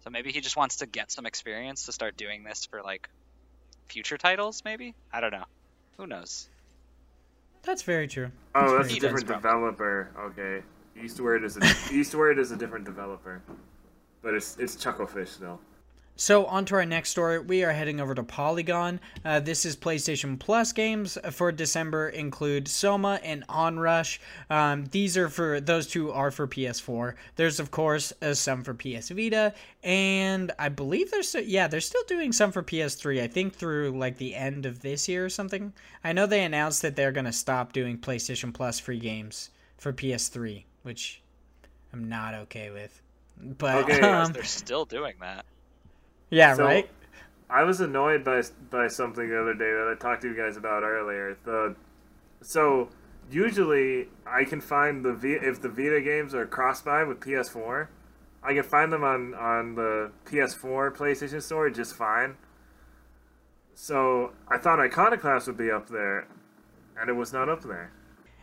so maybe he just wants to get some experience to start doing this for like future titles. Maybe I don't know. Who knows? That's very true. Oh, that's a He different does, probably. developer. Okay, Eastward is a Eastward is a different developer, but it's it's Chucklefish still. So, on to our next story. We are heading over to Polygon. Uh, this is PlayStation Plus games for December include Soma and Onrush. Um, these are for those two are for PS4. There's of course uh, some for PS Vita, and I believe there's yeah they're still doing some for PS3. I think through like the end of this year or something. I know they announced that they're gonna stop doing PlayStation Plus free games for PS3, which I'm not okay with. But Okay. um, They're still doing that. Yeah, So, right. I was annoyed by by something the other day that I talked to you guys about earlier. The so usually I can find the v, if the Vita games are cross buy with PS4, I can find them on on the PS4 PlayStation Store just fine. So I thought Iconoclast would be up there, and it was not up there.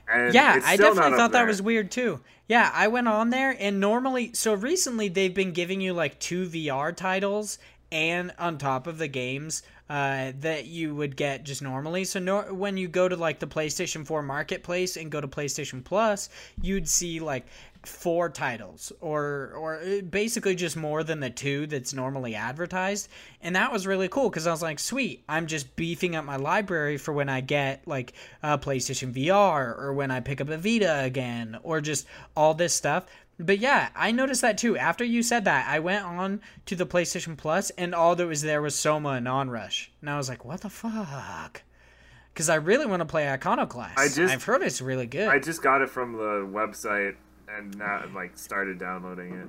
And yeah, I definitely thought that was weird too. Yeah, I went on there and normally, so recently they've been giving you like two VR titles and on top of the games uh, that you would get just normally. So when you go to like the PlayStation 4 Marketplace and go to PlayStation Plus, you'd see like four titles or or uh, basically just more than the two that's normally advertised and that was really cool because i was like sweet i'm just beefing up my library for when i get like a playstation vr or when i pick up a vita again or just all this stuff but yeah i noticed that too. After you said that i went on to the playstation plus and all that was there was soma and onrush. And i was like what the fuck? Because i really want to play iconoclast. I just- i've heard it's really good. I just got it from the website and now like started downloading it.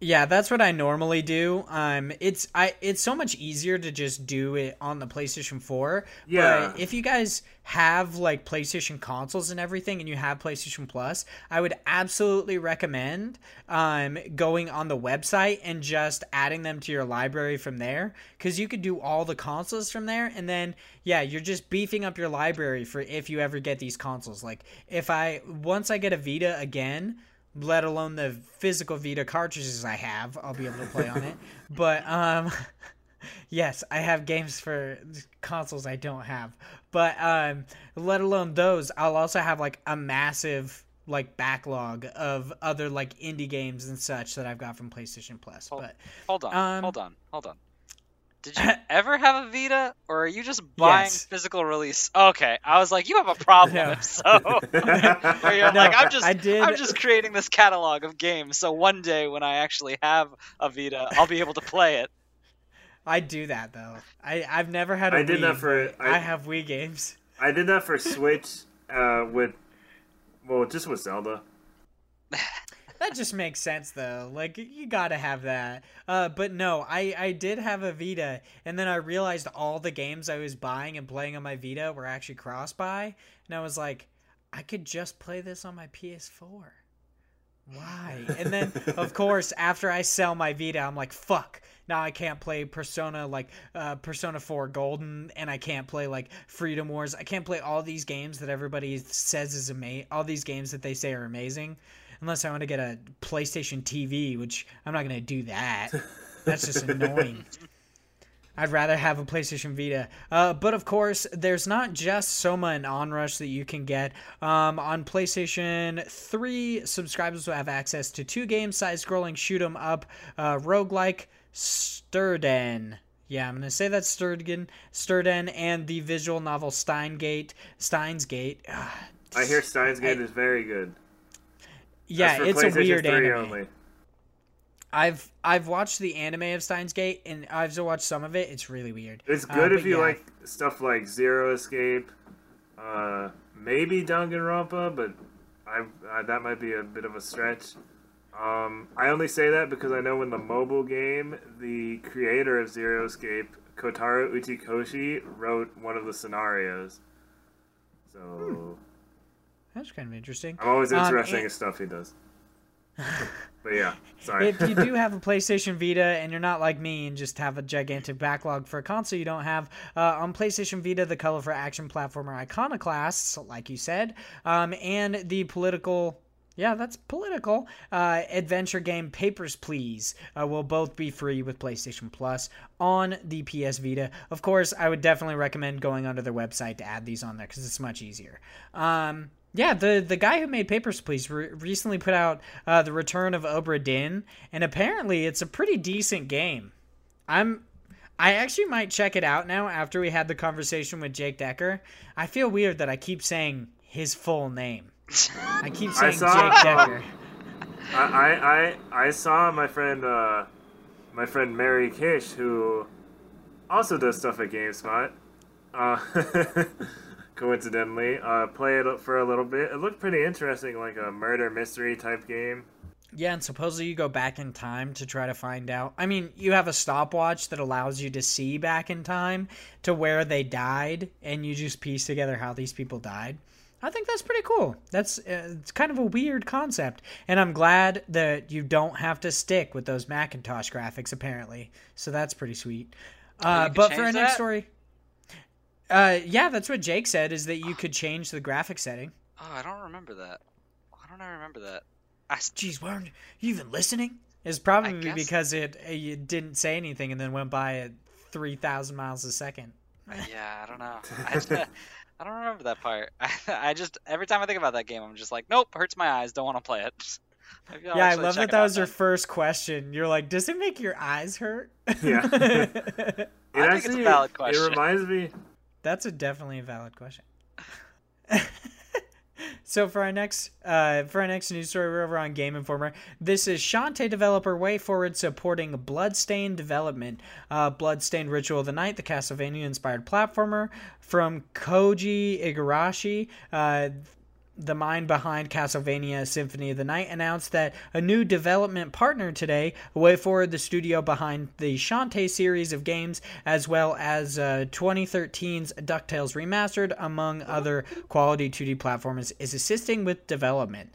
Yeah, that's what I normally do. Um, it's I it's so much easier to just do it on the PlayStation 4. Yeah. But if you guys have like PlayStation consoles and everything, and you have PlayStation Plus, I would absolutely recommend um going on the website and just adding them to your library from there, because you could do all the consoles from there, and then yeah, you're just beefing up your library for if you ever get these consoles. Like if I once I get a Vita again let alone the physical Vita cartridges I have. I'll be able to play on it. [laughs] But um [laughs] yes, I have games for consoles I don't have. But um let alone those, I'll also have like a massive like backlog of other like indie games and such that I've got from PlayStation Plus. Hold- But Hold on, Um, hold on, hold on. Did you [coughs] ever have a Vita, or are you just buying Yes. physical release? Okay, I was like, you have a problem. No. If so, [laughs] [laughs] you're No, like, I'm just, I did- I'm just creating this catalog of games. So one day when I actually have a Vita, I'll be able to play it. [laughs] I do that though. I I've never had a I did that for- I- I have Wii games. I did that for Switch uh, with, well, just with Zelda. That just makes sense though. Like you gotta have that. Uh, but no, I I did have a Vita, and then I realized all the games I was buying and playing on my Vita were actually cross buy, and I was like, I could just play this on my PS4. Why? And then of [laughs] course after I sell my Vita, I'm like, fuck. Now I can't play Persona like uh, Persona 4 Golden, and I can't play like Freedom Wars. I can't play all these games that everybody says is amazing. All these games that they say are amazing, unless I want to get a PlayStation TV, which I'm not gonna do that. That's just annoying. [laughs] I'd rather have a PlayStation Vita. Uh, but of course, there's not just Soma and Onrush that you can get. Um, on PlayStation 3, subscribers will have access to two games side scrolling shoot 'em up uh, roguelike Sturden. Yeah, I'm going to say that Sturden, Sturden, and the visual novel Steingate. Steins Gate. Ah, I hear Steins Gate is very good. Yeah, it's a weird anime. only. I've I've watched the anime of Steins Gate, and I've watched some of it. It's really weird. It's Uh, good but if you yeah. like stuff like Zero Escape, uh, maybe Danganronpa, but I, I that might be a bit of a stretch. Um, I only say that because I know in the mobile game, the creator of Zero Escape, Kotaro Uchikoshi, wrote one of the scenarios. So That's kind of interesting. I'm always Um, interested and- in stuff he does. [laughs] but yeah, sorry. if you do [laughs] have a PlayStation Vita and you're not like me and just have a gigantic backlog for a console you don't have, uh, on PlayStation Vita, the colorful action platformer Iconoclasts, like you said, um, and the political. Yeah, that's political. Uh, adventure game Papers, Please uh, will both be free with PlayStation Plus on the PS Vita. Of course, I would definitely recommend going onto their website to add these on there because it's much easier. Um, yeah, the the guy who made Papers, Please re- recently put out uh, the Return of Obra Dinn, and apparently it's a pretty decent game. I'm I actually might check it out now after we had the conversation with Jake Decker. I feel weird that I keep saying his full name. I keep [laughs] saying saw, Jake Decker. I, I, I, I saw my friend, uh, my friend Mary Kish, who also does stuff at GameSpot. [laughs] Coincidentally, uh, play it for a little bit. It looked pretty interesting, like a murder mystery type game. Yeah, and supposedly you go back in time to try to find out. I mean, you have a stopwatch that allows you to see back in time to where they died, and you just piece together how these people died. I think that's pretty cool. That's uh, it's kind of a weird concept, and I'm glad that you don't have to stick with those Macintosh graphics apparently. So that's pretty sweet. Uh, but for our change next that? story, uh, yeah, that's what Jake said is that you could change the graphic setting. Oh, I don't remember that. Why don't I remember that? I, s- Jeez, why aren't you even listening? It's probably guess- because it uh, it didn't say anything and then went by at three thousand miles a second. Uh, yeah, I don't know. I, [laughs] I don't remember that part. I, [laughs] I just every time I think about that game, I'm just like, nope, hurts my eyes. Don't want to play it. [laughs] I'll yeah, I love that that out was your first question. You're like, does it make your eyes hurt? Yeah. It I think it's a valid question. It reminds me. That's a definitely a valid question. [laughs] so for our next uh, for our next news story, we're over on Game Informer. This is Shantae developer WayForward supporting Bloodstained development. Uh, Bloodstained Ritual of the Night, the Castlevania inspired platformer from Koji Igarashi. Uh, the mind behind Castlevania Symphony of the Night announced that a new development partner today, WayForward, the studio behind the Shantae series of games, as well as uh, 2013's DuckTales Remastered, among other quality 2D platformers, is assisting with development.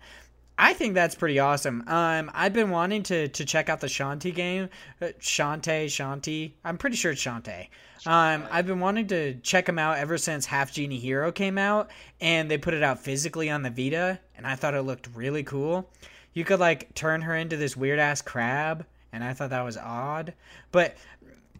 I think that's pretty awesome. Um, I've been wanting to to check out the Shantae game, uh, Shantae, Shantae. I'm pretty sure it's Shantae. Um, I've been wanting to check them out ever since Half Genie Hero came out, and they put it out physically on the Vita, and I thought it looked really cool. You could like turn her into this weird ass crab, and I thought that was odd. But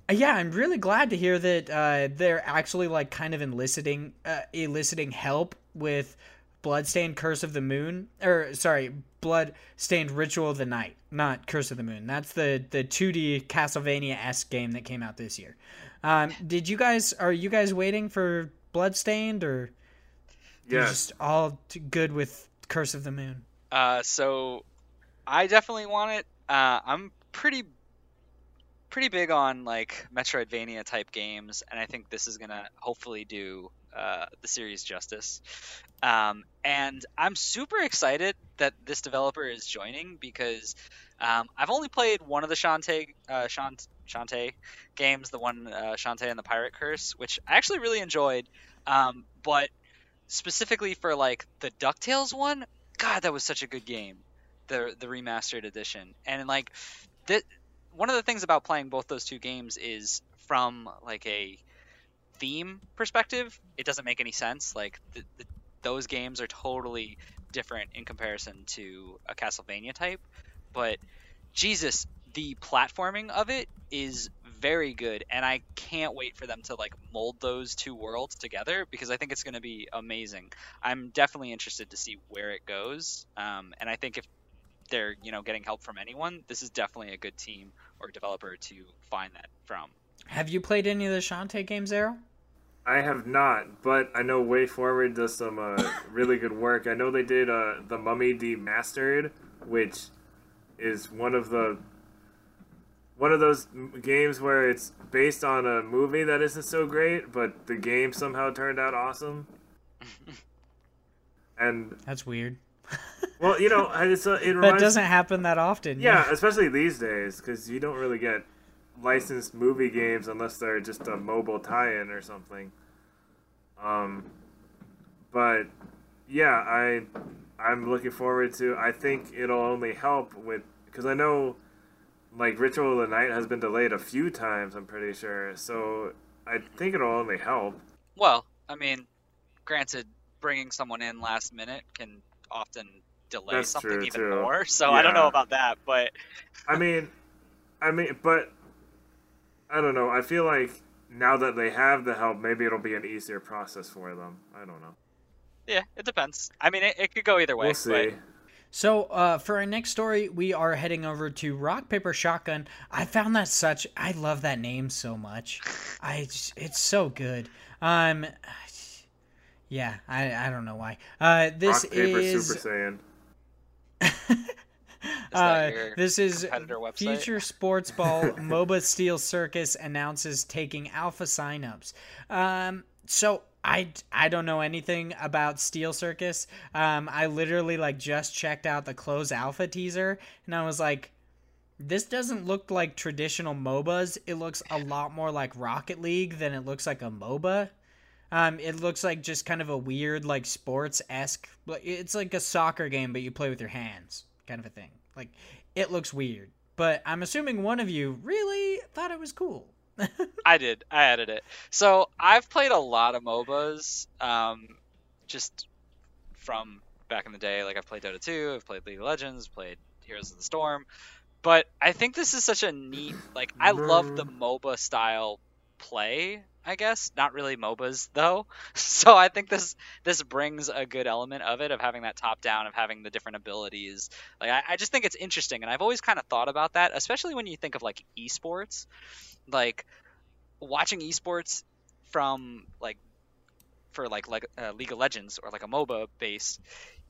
uh, yeah, I'm really glad to hear that uh, they're actually like kind of eliciting uh, eliciting help with Bloodstained Curse of the Moon, or sorry, Bloodstained Ritual of the Night, not Curse of the Moon. That's the the 2D Castlevania esque game that came out this year. Um, did you guys are you guys waiting for Bloodstained or you're Yes. just all good with Curse of the Moon? Uh, so I definitely want it. Uh, I'm pretty pretty big on like Metroidvania type games, and I think this is gonna hopefully do uh, the series justice. Um, and I'm super excited that this developer is joining because um, I've only played one of the Shantae uh, Shant- Shantae games, the one uh, Shantae and the Pirate Curse, which I actually really enjoyed. Um, but specifically for like the Ducktales one, God, that was such a good game, the the remastered edition. And like, that one of the things about playing both those two games is from like a theme perspective, it doesn't make any sense. Like the, the, those games are totally different in comparison to a Castlevania type, but Jesus, the platforming of it is very good and I can't wait for them to like mold those two worlds together because I think it's going to be amazing. I'm definitely interested to see where it goes. Um, and I think if they're, you know, getting help from anyone, this is definitely a good team or developer to find that from. Have you played any of the Shantae games, Errol? I have not, but I know WayForward does some uh, [laughs] really good work. I know they did uh, the Mummy Demastered, which is one of the one of those games where it's based on a movie that isn't so great, but the game somehow turned out awesome. [laughs] and That's weird. [laughs] well, you know, it's uh, it That doesn't happen that often. yeah, especially these days because you don't really get licensed movie games unless they're just a mobile tie-in or something. Um, but yeah, I I'm looking forward to. I think it'll only help with because I know like Ritual of the Night has been delayed a few times. I'm pretty sure, so I think it'll only help. Well, I mean, granted, bringing someone in last minute can often delay That's something even too. more. So I don't know about that, but I mean, I mean, but I don't know. I feel like now that they have the help, maybe it'll be an easier process for them. I don't know. yeah, it depends. I mean, it, it could go either way. We'll see. But So, uh, for our next story, we are heading over to Rock Paper Shotgun. I found that such. I love that name so much. [laughs] I. just- It's so good. Um. Yeah, I. I don't know why. Uh, this Rock paper is. Super Saiyan. [laughs] Uh, this is? Future Sports Ball [laughs] MOBA Steel Circus announces taking alpha signups. Um, so I I don't know anything about Steel Circus. Um, I literally like just checked out the close alpha teaser and I was like, this doesn't look like traditional MOBAs. It looks a lot more like Rocket League than it looks like a MOBA. Um, it looks like just kind of a weird, like sports esque. It's like a soccer game, but you play with your hands, kind of a thing. Like it looks weird, but I'm assuming one of you really thought it was cool. [laughs] I did. I added it. So I've played a lot of MOBAs, um, just from back in the day. Like I've played Dota 2, I've played League of Legends, played Heroes of the Storm, but I think this is such a neat. Like I love the MOBA style play. I guess not really MOBAs though. [laughs] So I think this this brings a good element of it of having that top down of having the different abilities. Like I, I just think it's interesting, and I've always kind of thought about that, especially when you think of like esports, like watching esports from like for like like uh, League of Legends or like a MOBA base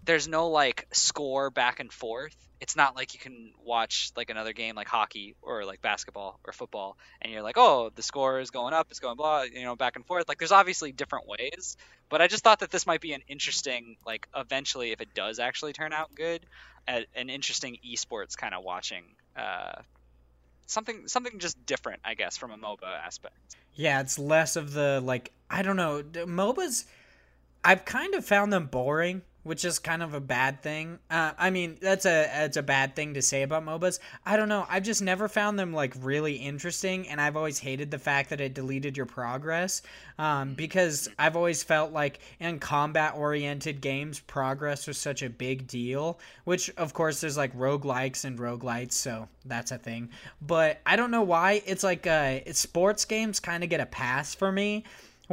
there's no like score back and forth. It's not like you can watch like another game like hockey or like basketball or football and you're like, "Oh, the score is going up, it's going blah, you know, back and forth." Like there's obviously different ways, but I just thought that this might be an interesting like eventually if it does actually turn out good, an interesting esports kind of watching uh something something just different, I guess, from a MOBA aspect. Yeah, it's less of the like I don't know, MOBAs I've kind of found them boring which is kind of a bad thing. Uh, I mean, that's a that's a bad thing to say about MOBAs. I don't know. I've just never found them like really interesting, and I've always hated the fact that it deleted your progress. Um, because I've always felt like in combat oriented games, progress was such a big deal. Which, of course, there's like roguelikes and rogue roguelites, so that's a thing. But I don't know why it's like uh, sports games kind of get a pass for me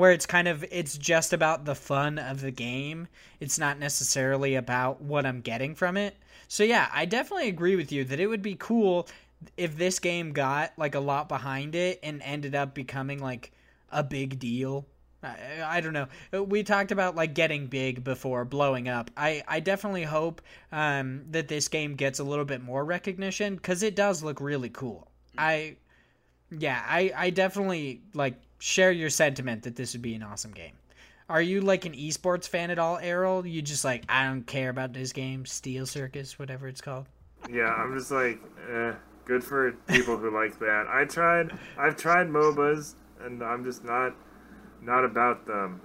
where it's kind of it's just about the fun of the game. It's not necessarily about what I'm getting from it. So yeah, I definitely agree with you that it would be cool if this game got like a lot behind it and ended up becoming like a big deal. I, I don't know. We talked about like getting big before blowing up. I, I definitely hope um, that this game gets a little bit more recognition because it does look really cool. I, yeah, I, I definitely like share your sentiment that this would be an awesome game. Are you like an esports fan at all, Errol? You just like I don't care about this game, Steel Circus, whatever it's called. Yeah, I'm just like, eh, good for people who like that. I tried, I've tried MOBAs, and I'm just not, not about them.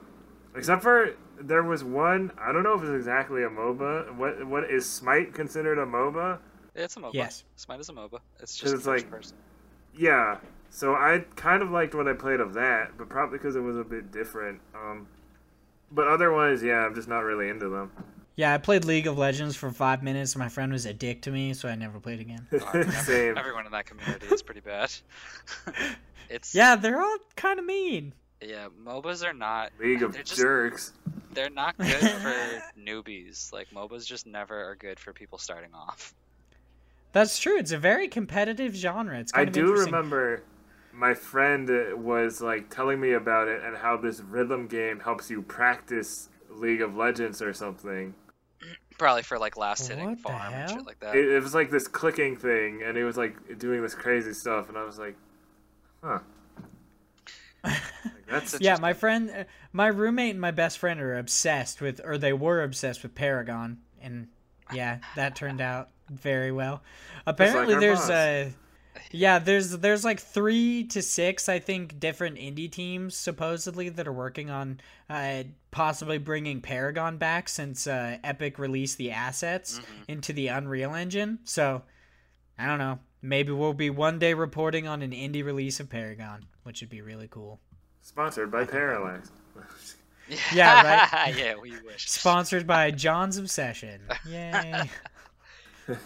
Except for there was one. I don't know if it's exactly a MOBA. What what is Smite considered a MOBA? It's a MOBA. Yes. Smite is a MOBA. It's just it's like- person. Yeah. So I kind of liked what I played of that, but probably because it was a bit different. Um, but otherwise, yeah, I'm just not really into them. Yeah, I played League of Legends for five minutes. My friend was a dick to me, so I never played again. [laughs] Same. Everyone in that community is pretty bad. [laughs] it's Yeah, they're all kind of mean. yeah. MOBAs are not. League of they're just Jerks. they're not [laughs] good for newbies. Like MOBAs just never are good for people starting off. That's true. It's a very competitive genre. It's kind I of do interesting. remember my friend uh, was like telling me about it and how this rhythm game helps you practice League of Legends or something. Probably for like last hitting What farm and shit like that. It, it was like this clicking thing, and it was like doing this crazy stuff, and I was like, huh. Like, that's Yeah, my friend, uh, my roommate and my best friend are obsessed with, or they were obsessed with Paragon, and yeah, that turned out very well. Apparently, our there's boss. uh yeah, there's there's like three to six, I think, different indie teams supposedly that are working on uh, possibly bringing Paragon back since uh, Epic released the assets into the Unreal Engine. So I don't know. Maybe we'll be one day reporting on an indie release of Paragon, which would be really cool. sponsored by Parallax. [laughs] Yeah, right. yeah, we wish. Sponsored by John's Obsession. Yay. [laughs]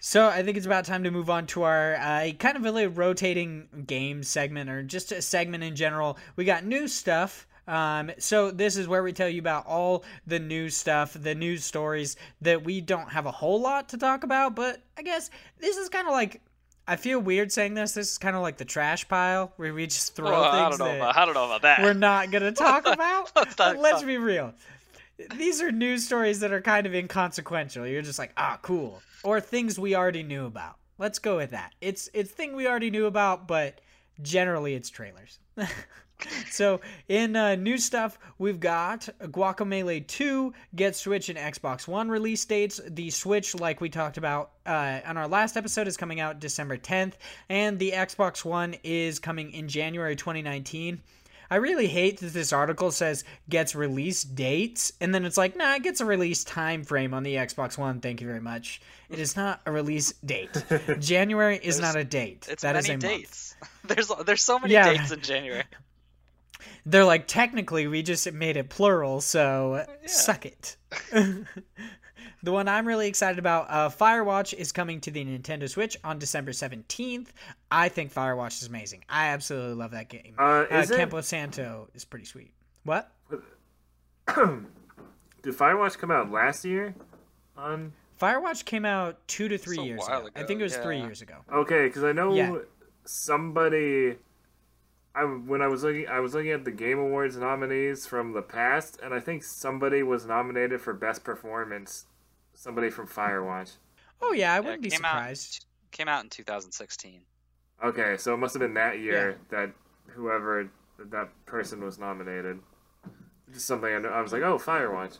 so I think it's about time to move on to our uh, kind of really rotating game segment or just a segment in general. We got new stuff. Um, so this is where we tell you about all the news stuff, the news stories that we don't have a whole lot to talk about, but I guess this is kind of like I feel weird saying this. This is kind of like the trash pile where we just throw Well, things I don't know about. I don't know about that. we're not going to talk [laughs] about. Let's not Let's be real. These are news stories that are kind of inconsequential. You're just like, ah, cool. Or things we already knew about. Let's go with that. It's it's thing we already knew about, but generally it's trailers. [laughs] so in uh, new stuff, we've got Guacamelee 2 get Switch and Xbox One release dates. The Switch, like we talked about uh, on our last episode, is coming out December 10th, and the Xbox One is coming in January 2019. I really hate that this article says gets release dates, and then it's like, nah, it gets a release time frame on the Xbox One. Thank you very much. It is not a release date. [laughs] January is not a date. It's That many is a month. dates. [laughs] There's there's so many Yeah. dates in January. They're like, technically, we just made it plural, so suck it. [laughs] the one I'm really excited about, uh, Firewatch, is coming to the Nintendo Switch on December 17th. I think Firewatch is amazing. I absolutely love that game. Uh, is it- Campo Santo is pretty sweet. What? [clears throat] Did Firewatch come out last year? On Firewatch came out two to three a years while ago. I think it was three years ago. okay, because I know Yeah. somebody. I when I was looking, I was looking at the Game Awards nominees from the past, and I think somebody was nominated for best performance. Somebody from Firewatch. Oh yeah, I wouldn't be came out- surprised. Came out in 2016. Okay, so it must have been that year that whoever that person was nominated. Just something I, know, I was like, oh, Firewatch.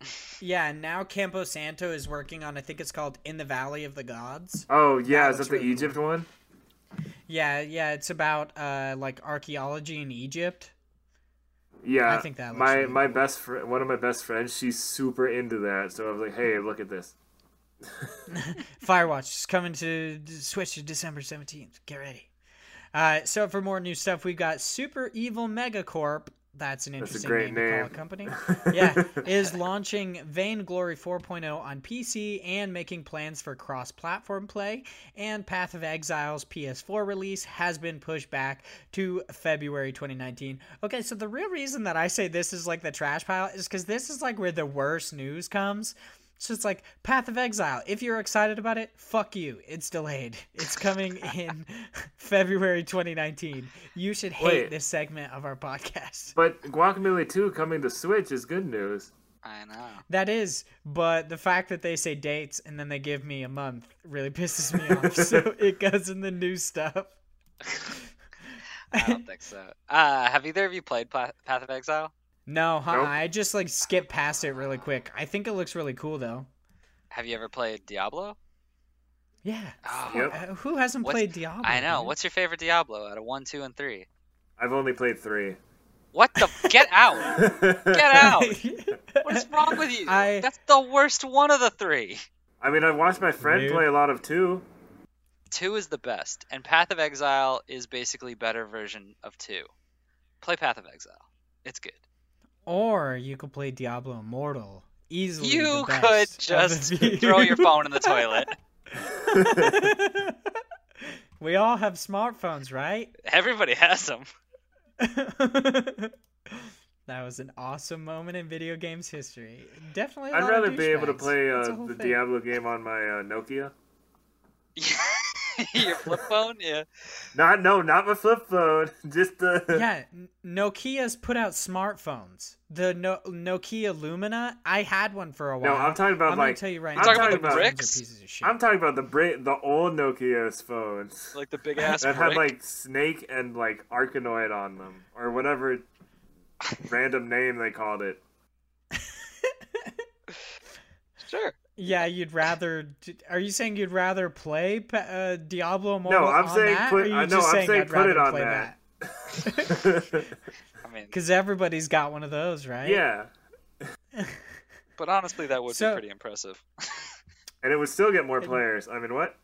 [laughs] Yeah, and now Campo Santo is working on. I think it's called In the Valley of the Gods. Oh yeah, That is looks that the really Egypt one? Yeah, yeah, it's about uh like archaeology in Egypt. Yeah, I think that my really my cool. best friend, one of my best friends, she's super into that. So I was like, hey, look at this. [laughs] Firewatch is coming to Switch to December 17th. Get ready. Uh, so for more new stuff, we've got Super Evil Megacorp. That's an That's interesting great name, to call a company. [laughs] yeah, is launching Vainglory 4.0 on PC and making plans for cross-platform play. And Path of Exile's PS4 release has been pushed back to February 2019. Okay, so the real reason that I say this is like the trash pile is because this is like where the worst news comes. So it's like Path of Exile. If you're excited about it, fuck you. It's delayed. It's coming in [laughs] February 2019. You should hate Wait. this segment of our podcast. But Guacamelee 2 coming to Switch is good news. I know. That is, but the fact that they say dates and then they give me a month really pisses me off. [laughs] So it goes in the new stuff. [laughs] I don't think so. Uh, have either of you played Path of Exile? No, huh? Nope. I just like skip past it really quick. I think it looks really cool though. Have you ever played Diablo? Yeah. Oh, Yep. Uh, who hasn't What's- played Diablo? I know. dude? What's your favorite Diablo out of one, two, and three? I've only played three. What the? Get out! [laughs] Get out! [laughs] What is wrong with you? I- That's the worst one of the three. I mean, I watched my friend Weird. play a lot of 2. Two is the best, and Path of Exile is basically better version of two. Play Path of Exile. It's good. Or you could play Diablo Immortal. Easily. You the could best of just [laughs] throw your phone in the toilet. [laughs] we all have smartphones, right? Everybody has them. [laughs] that was an awesome moment in video games history. Definitely. i I'd rather be able to play uh, the thing. Diablo game on my uh, Nokia. your flip phone, yeah. Not no, not my flip phone. Just the yeah, Nokia's put out smartphones. The no- Nokia Lumia, I had one for a while. No. I'm talking about I'm like tell you right I'm now. talking about those the bricks? pieces of shit. I'm talking about the bra- the old Nokia's phones Like the big [laughs] ass that had like Snake and like Arkanoid on them or whatever [laughs] random name they called it. [laughs] Sure. Yeah, you'd rather. Are you saying you'd rather play pa- uh, Diablo Immortal No, I'm on saying that? put. or are you I know. just I'm saying, saying I'd put it on play that. I mean, Because everybody's got one of those, right? yeah, [laughs] but honestly, that would So- be pretty impressive. [laughs] and it would still get more players. I mean, what?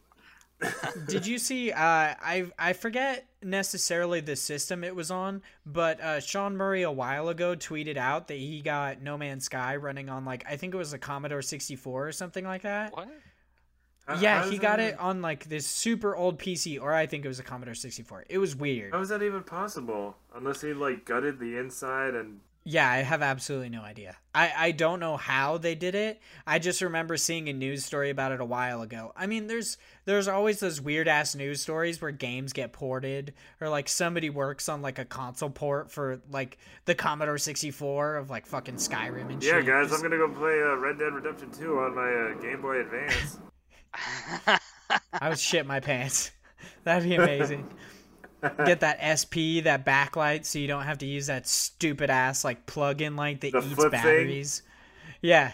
[laughs] Did you see? Uh, I I forget necessarily the system it was on, but uh, Sean Murray a while ago tweeted out that he got No Man's Sky running on like I think it was a Commodore 64 or something like that. What? How- Yeah, how he got that it on like this super old PC, or I think it was a Commodore 64. It was weird. How is that even possible? Unless he like gutted the inside and Yeah, I have absolutely no idea. I, I don't know how they did it. I just remember seeing a news story about it a while ago. I mean, there's there's always those weird ass news stories where games get ported or like somebody works on like a console port for like the Commodore 64 of like fucking Skyrim and yeah, shit. Yeah, guys, I'm gonna go play uh, Red Dead Redemption 2 on my uh, Game Boy Advance. [laughs] [laughs] I would shit my pants. [laughs] That'd be amazing. Get that SP, that backlight, so you don't have to use that stupid ass like plug-in light that The eats flip thing? batteries. Yeah,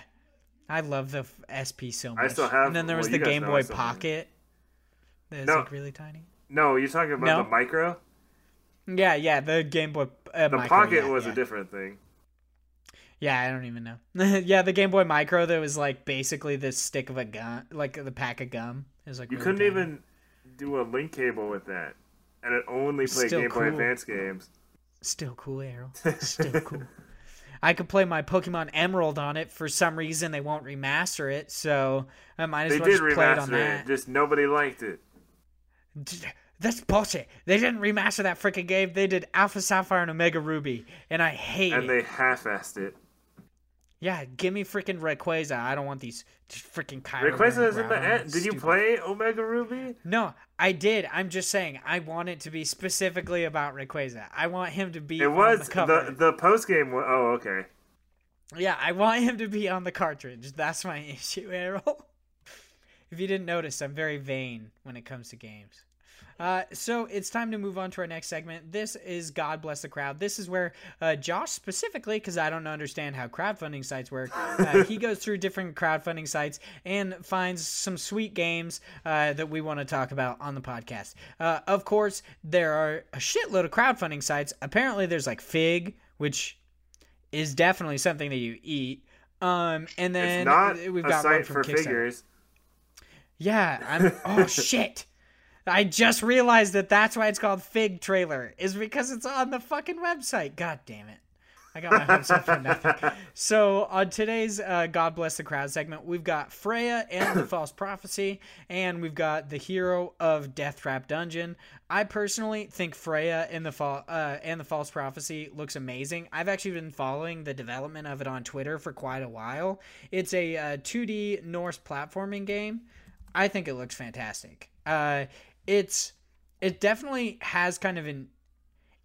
I love the SP so much. I still have- And then there was well, the Game Boy still have it. Pocket. That's No. like really tiny. No, you're talking about No? the micro. Yeah, yeah, the Game Boy. Uh, The micro, pocket yeah, was yeah. a different thing. Yeah, I don't even know. [laughs] yeah, the Game Boy Micro that was like basically the stick of a gun, like the pack of gum. It was like You really couldn't tiny. even do a link cable with that, and it only played Still Game Boy. Advance games. Still cool, Errol. [laughs] Still cool. I could play my Pokemon Emerald on it. For some reason, they won't remaster it, so I might as They well did just play it on that. it, just nobody liked it. That's bullshit. They didn't remaster that freaking game. They did Alpha Sapphire and Omega Ruby, and I hate And it. they half-assed it. Yeah, give me freaking Rayquaza. I don't want these freaking Kyogre. Rayquaza is in the end. Did you play Omega Ruby? No, I did. I'm just saying. I want it to be specifically about Rayquaza. I want him to be. It was the the the post game. Oh, okay. Yeah, I want him to be on the cartridge. That's my [laughs] issue, Errol. if you didn't notice, I'm very vain when it comes to games. Uh, so it's time to move on to our next segment. This is God Bless the Crowd. This is where uh, Josh, specifically, because I don't understand how crowdfunding sites work, uh, [laughs] he goes through different crowdfunding sites and finds some sweet games uh, that we want to talk about on the podcast. Uh, of course, there are a shitload of crowdfunding sites. Apparently, there's like Fig, which is definitely something that you eat. Um, and then we've got one site from for Kickstarter. figures. Yeah, I'm. Oh [laughs] shit! I just realized that that's why it's called Fig Trailer is because it's on the fucking website. God damn it! I got my hopes up for nothing. So on today's uh, God Bless the Crowd segment, we've got Freya and the [coughs] False Prophecy, and we've got the hero of Death Trap Dungeon. I personally think Freya and the Fall uh, and the False Prophecy looks amazing. I've actually been following the development of it on Twitter for quite a while. It's a uh, 2D Norse platforming game. I think it looks fantastic. Uh, it's it definitely has kind of an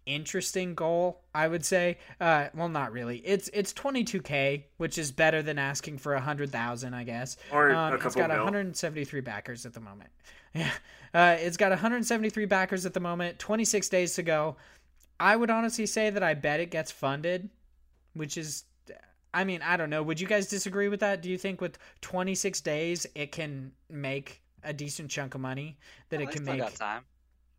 interesting goal, I would say. Uh, well, not really. It's it's 22k, which is better than asking for a 100,000, I guess. Or a um, It's got mil. 173 backers at the moment. [laughs] Yeah, uh, it's got 173 backers at the moment. 26 days to go. I would honestly say that I bet it gets funded, which is. I mean, I don't know. Would you guys disagree with that? Do you think with 26 days it can make a decent chunk of money that Oh, it they can still make? got time.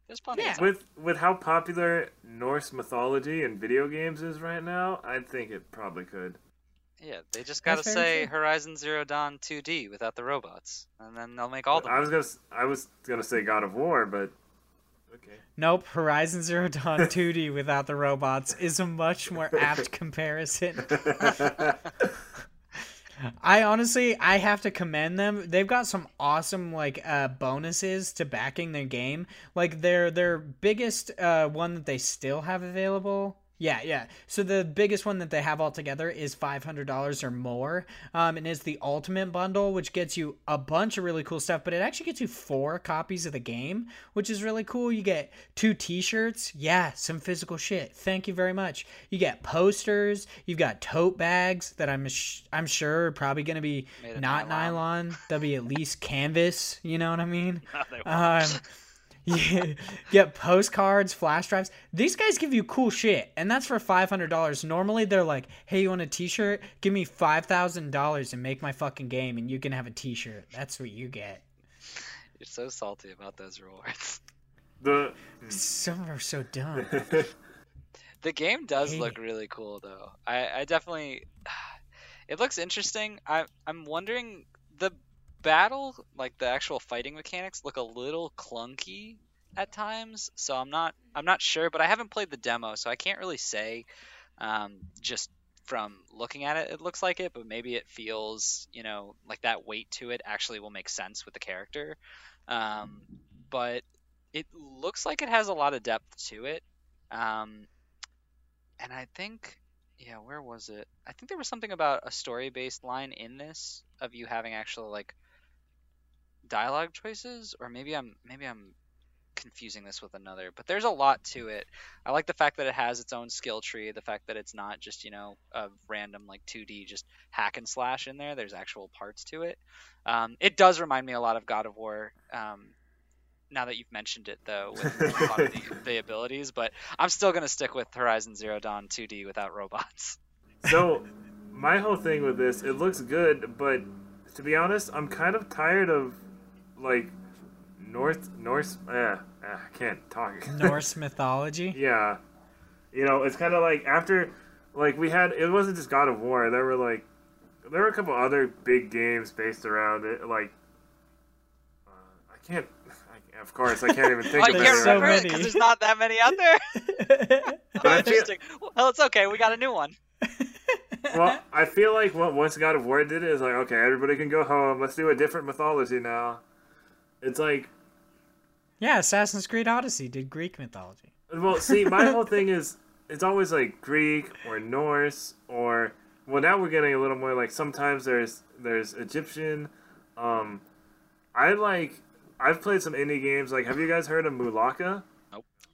There's plenty Yeah. of time. With with how popular Norse mythology and video games is right now, I think it probably could. Yeah, they just gotta very say true. Horizon Zero Dawn 2D without the robots, and then they'll make all the. I was gonna s- I was gonna say God of War, but okay. Nope, Horizon Zero Dawn 2D without the robots is a much more apt [laughs] comparison. [laughs] I honestly, I have to commend them. They've got some awesome like uh, bonuses to backing their game. Like their their biggest uh, one that they still have available. Yeah, yeah. So the biggest one that they have altogether is five hundred dollars or more, um, and is the ultimate bundle, which gets you a bunch of really cool stuff. But it actually gets you four copies of the game, which is really cool. You get two T-shirts, yeah, some physical shit. Thank you very much. You get posters. You've got tote bags that I'm sh- I'm sure are probably gonna be not nylon. nylon. They'll be at least canvas. You know what I mean? [laughs] No. Um, you [laughs] get postcards, flash drives. These guys give you cool shit, and that's for five hundred dollars. Normally, they're like, "Hey, you want a T-shirt? Give me five thousand dollars and make my fucking game, and you can have a T-shirt." That's what you get. You're so salty about those rewards. The Some are so dumb. [laughs] The game does Hate look really cool, though. I, I definitely. [sighs] It looks interesting. I, I'm wondering the battle, like the actual fighting mechanics, look a little clunky at times. So I'm not I'm not sure, but I haven't played the demo, so I can't really say. Um, just from looking at it, it looks like it, but maybe it feels, you know, like that weight to it actually will make sense with the character. Um, but it looks like it has a lot of depth to it. Um, and I think, yeah, where was it? I think there was something about a story-based line in this of you having actual like dialogue choices, or maybe I'm maybe I'm confusing this with another. But there's a lot to it. I like the fact that it has its own skill tree. The fact that it's not just you know a random like 2D just hack and slash in there. There's actual parts to it. Um, it does remind me a lot of God of War. Um, now that you've mentioned it though with a lot of the, [laughs] the abilities but i'm still going to stick with horizon zero dawn 2d without robots so my whole thing with this, it looks good, but to be honest, I'm kind of tired of like North Norse. Uh, I can't talk. [laughs] Norse mythology. Yeah. You know, it's kind of like after, like, we had, it wasn't just God of War. There were, like, there were a couple other big games based around it. Like, uh, I can't. [laughs] I, of course, I can't even think [laughs] Oh, of you any can't so remember now. it many. because there's not that many out there. But I feel, Interesting. Well, it's okay. We got a new one. well, I feel like once God of War did it, it is like, okay, everybody can go home. Let's do a different mythology now. It's like, yeah, Assassin's Creed Odyssey did Greek mythology. well, see, my whole [laughs] thing is it's always like Greek or Norse or well, now we're getting a little more like sometimes there's there's Egyptian. Um, I like I've played some indie games. Like, have you guys heard of Mulaka?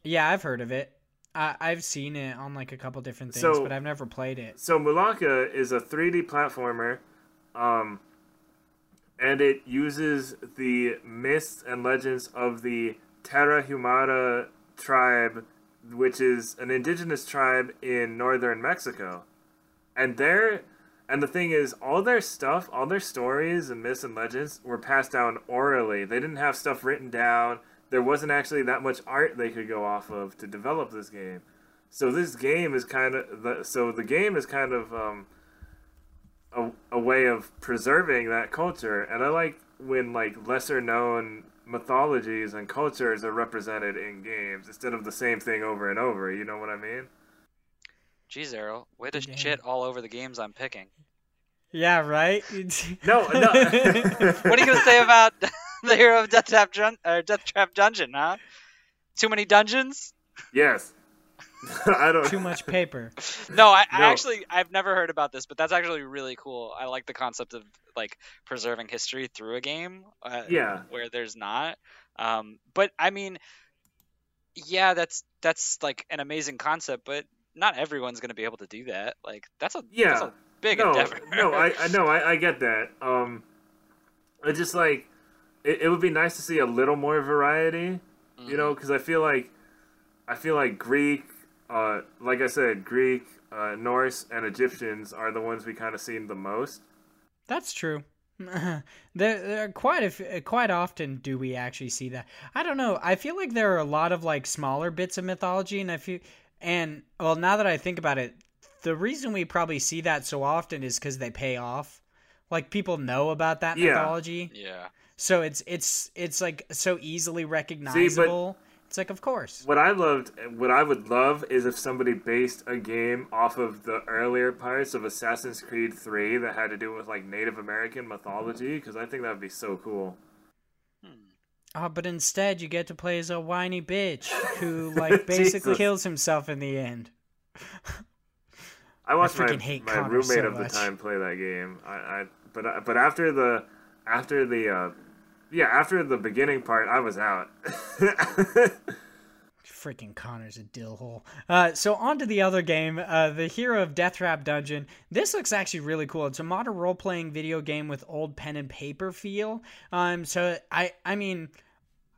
Yeah, I've heard of it. I, I've seen it on like a couple different things, So- but I've never played it. So Mulaka is a 3D platformer, um, and it uses the myths and legends of the Tarahumara tribe, which is an indigenous tribe in northern Mexico. And their and the thing is, all their stuff, all their stories and myths and legends were passed down orally. They didn't have stuff written down. There wasn't actually that much art they could go off of to develop this game. So this game is kind of the, so the game is kind of um, a, a way of preserving that culture, and I like when like lesser known mythologies and cultures are represented in games instead of the same thing over and over. You know what I mean? Jeez, Errol, way to Damn. shit all over the games I'm picking. Yeah, right. [laughs] No, no. [laughs] What are you gonna say about [laughs] the hero of Death Trap, Dun- or Death Trap Dungeon? Huh? Too many dungeons? yes. [laughs] I don't. Too much paper. No, I, I No. actually I've never heard about this, but that's actually really cool. I like the concept of like preserving history through a game. Uh, Yeah. Where there's not. Um, but I mean, yeah, that's that's like an amazing concept, but not everyone's gonna be able to do that. Like that's a yeah that's Yeah. a big no, endeavor. no, I, I know, I, I get that. Um, I just like it, it would be nice to see a little more variety, you know, because I feel like I feel like Greek, uh, like I said, Greek, uh, Norse, and Egyptians are the ones we kind of seen the most. That's true. [laughs] there, there are quite a f- quite often do we actually see that. I don't know. I feel like there are a lot of like smaller bits of mythology, and I feel and well, now that I think about it, the reason we probably see that so often is because they pay off. Like people know about that Yeah. mythology, yeah. so it's it's it's like so easily recognizable. It's like, of course. What I loved, what I would love, is if somebody based a game off of the earlier parts of Assassin's Creed Three that had to do with like Native American mythology, mm-hmm. because I think that would be so cool. Oh, but instead you get to play as a whiny bitch [laughs] who like [laughs] basically kills himself in the end. I watched my, freaking hate my Connor roommate so of the much. time play that game. I, I but I, but after the after the uh, yeah after the beginning part, I was out. [laughs] Freaking Connor's a dill hole. Uh, so on to the other game, uh, the Hero of Death Trap Dungeon. This looks actually really cool. It's a modern role-playing video game with old pen and paper feel. Um, so I, I mean,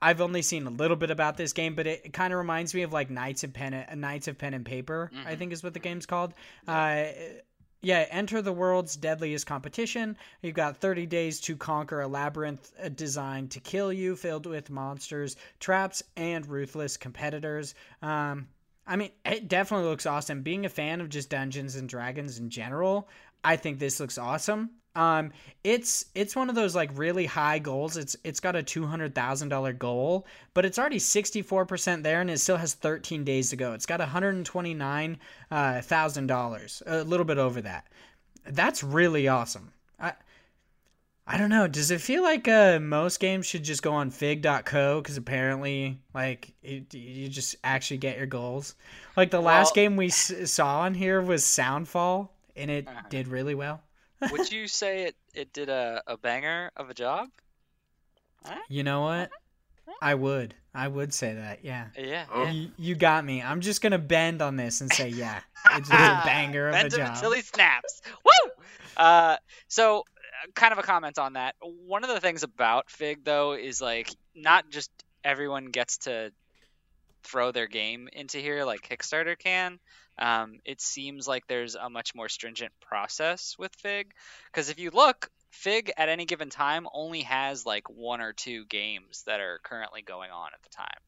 I've only seen a little bit about this game, but it, it kind of reminds me of like Knights of Pen, uh, Knights of Pen and Paper. I think is what the game's called. Uh, yeah, enter the world's deadliest competition. You've got 30 days to conquer a labyrinth designed to kill you, filled with monsters, traps, and ruthless competitors. Um, I mean, it definitely looks awesome. Being a fan of just Dungeons and Dragons in general, I think this looks awesome. Um, it's it's one of those like really high goals. It's it's got a two hundred thousand dollar goal, but it's already sixty four percent there, and it still has thirteen days to go. It's got one hundred twenty nine thousand dollars, a little bit over that. That's really awesome. I I don't know. Does it feel like uh, most games should just go on Fig.co because apparently, like, it, you just actually get your goals. Like the last Well- game we s- saw on here was Soundfall, and it Uh-huh. did really well. Would [laughs] you say it, it did a, a banger of a job? You know what? I would. I would say that. Yeah. Yeah. Oh. You, you got me. I'm just gonna bend on this and say, yeah, it's a [laughs] banger of a Bends him job. until he snaps. Woo! Uh, so, uh, kind of a comment on that. One of the things about Fig, though, is like not just everyone gets to throw their game into here like Kickstarter can. Um, it seems like there's a much more stringent process with Fig. Because if you look, Fig at any given time only has like one or two games that are currently going on at the time.